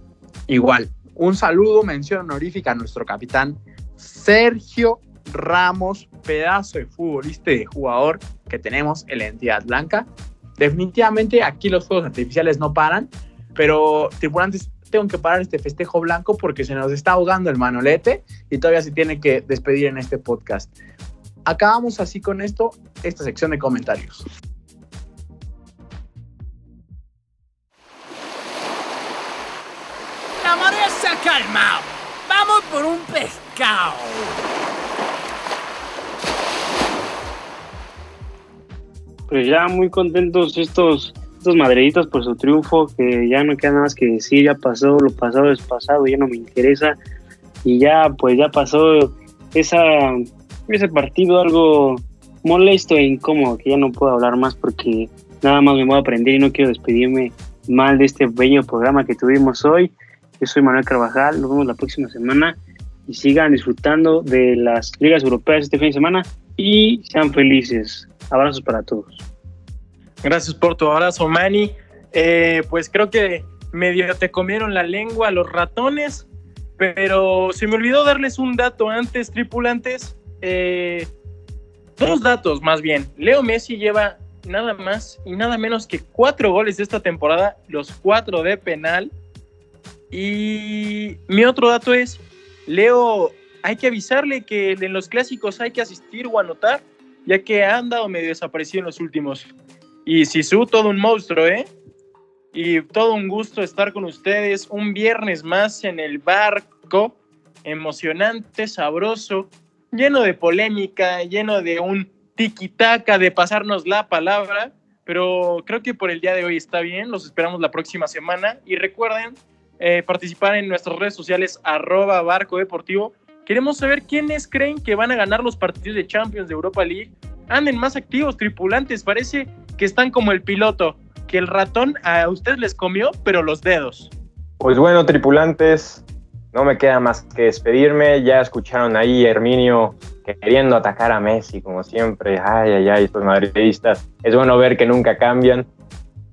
Igual, un saludo, mención honorífica a nuestro capitán Sergio Ramos, pedazo de futbolista y de jugador que tenemos en la entidad blanca. Definitivamente aquí los juegos artificiales no paran, pero tripulantes tengo que parar este festejo blanco porque se nos está ahogando el manolete y todavía se tiene que despedir en este podcast. Acabamos así con esto, esta sección de comentarios. La marea se ha calmado. Vamos por un pescado. Pues ya muy contentos estos estos por su triunfo, que ya no queda nada más que decir, ya pasó, lo pasado es pasado, ya no me interesa. Y ya, pues ya pasó esa, ese partido algo molesto e incómodo, que ya no puedo hablar más porque nada más me voy a aprender y no quiero despedirme mal de este bello programa que tuvimos hoy. Yo soy Manuel Carvajal, nos vemos la próxima semana y sigan disfrutando de las ligas europeas este fin de semana y sean felices. Abrazos para todos. Gracias por tu abrazo, Manny. Eh, pues creo que medio te comieron la lengua los ratones, pero se me olvidó darles un dato antes, tripulantes. Eh, dos datos más bien. Leo Messi lleva nada más y nada menos que cuatro goles de esta temporada, los cuatro de penal. Y mi otro dato es, Leo, hay que avisarle que en los clásicos hay que asistir o anotar, ya que ha andado medio desaparecido en los últimos. Y Sisu, todo un monstruo, ¿eh? Y todo un gusto estar con ustedes un viernes más en el barco, emocionante, sabroso, lleno de polémica, lleno de un tiki-taka de pasarnos la palabra, pero creo que por el día de hoy está bien, los esperamos la próxima semana y recuerden eh, participar en nuestras redes sociales arroba barco deportivo. Queremos saber quiénes creen que van a ganar los partidos de Champions de Europa League. Anden más activos, tripulantes, parece que están como el piloto, que el ratón a ustedes les comió, pero los dedos. Pues bueno, tripulantes, no me queda más que despedirme. Ya escucharon ahí a Herminio queriendo atacar a Messi, como siempre. Ay, ay, ay, estos madridistas. Es bueno ver que nunca cambian.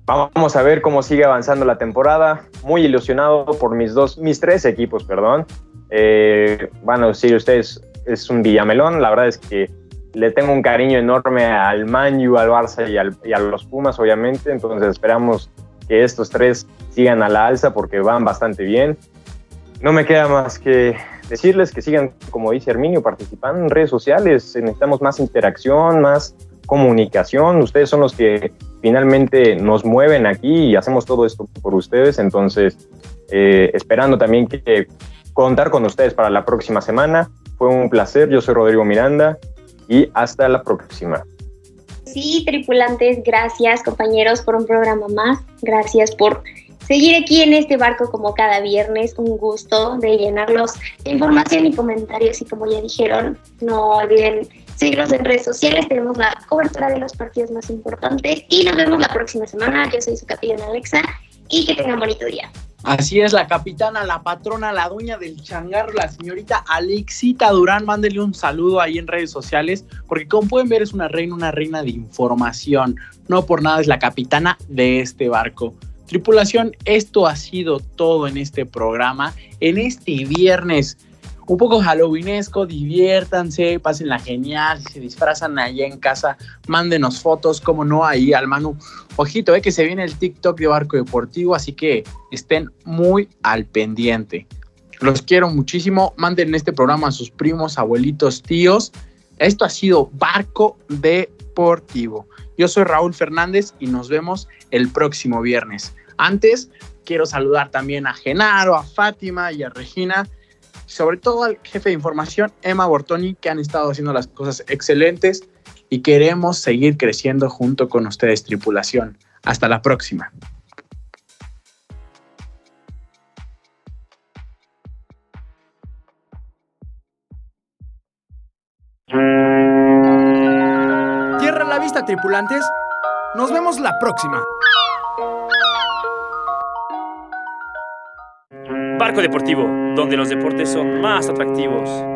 Vamos a ver cómo sigue avanzando la temporada. Muy ilusionado por mis dos, mis tres equipos, perdón. Eh, van a decir ustedes, es un Villamelón. La verdad es que le tengo un cariño enorme al Manu, al Barça y, a los Pumas, obviamente. Entonces esperamos que estos tres sigan a la alza porque van bastante bien. No me queda más que decirles que sigan, como dice Herminio, participando en redes sociales. Necesitamos más interacción, más comunicación. Ustedes son los que finalmente nos mueven aquí y hacemos todo esto por ustedes. Entonces, eh, esperando también que contar con ustedes para la próxima semana. Fue un placer. Yo soy Rodrigo Miranda y hasta la próxima. Sí, tripulantes, gracias compañeros por un programa más. Gracias por seguir aquí en este barco como cada viernes. Un gusto de llenarlos de información y comentarios. Y como ya dijeron, no olviden seguirnos en redes sociales. Tenemos la cobertura de los partidos más importantes. Y nos vemos la próxima semana. Yo soy su capitán Alexa y que tengan bonito día. Así es, la capitana, la patrona, la dueña del changarro, la señorita Alexita Durán. Mándele un saludo ahí en redes sociales, porque como pueden ver es una reina, una reina de información. No por nada es la capitana de este barco. Tripulación, esto ha sido todo en este programa. En este viernes un poco halloweenesco, diviértanse, pásenla genial, se disfrazan allá en casa, mándenos fotos, como no, ahí al Manu. Ojito, eh, que se viene el TikTok de Barco Deportivo, así que estén muy al pendiente. Los quiero muchísimo, manden este programa a sus primos, abuelitos, tíos. Esto ha sido Barco Deportivo. Yo soy Raúl Fernández y nos vemos el próximo viernes. Antes, quiero saludar también a Genaro, a Fátima y a Regina sobre todo al jefe de información, Emma Bortoni, que han estado haciendo las cosas excelentes y queremos seguir creciendo junto con ustedes, tripulación. Hasta la próxima. Tierra la vista, tripulantes. Nos vemos la próxima. Barco Deportivo, donde los deportes son más atractivos.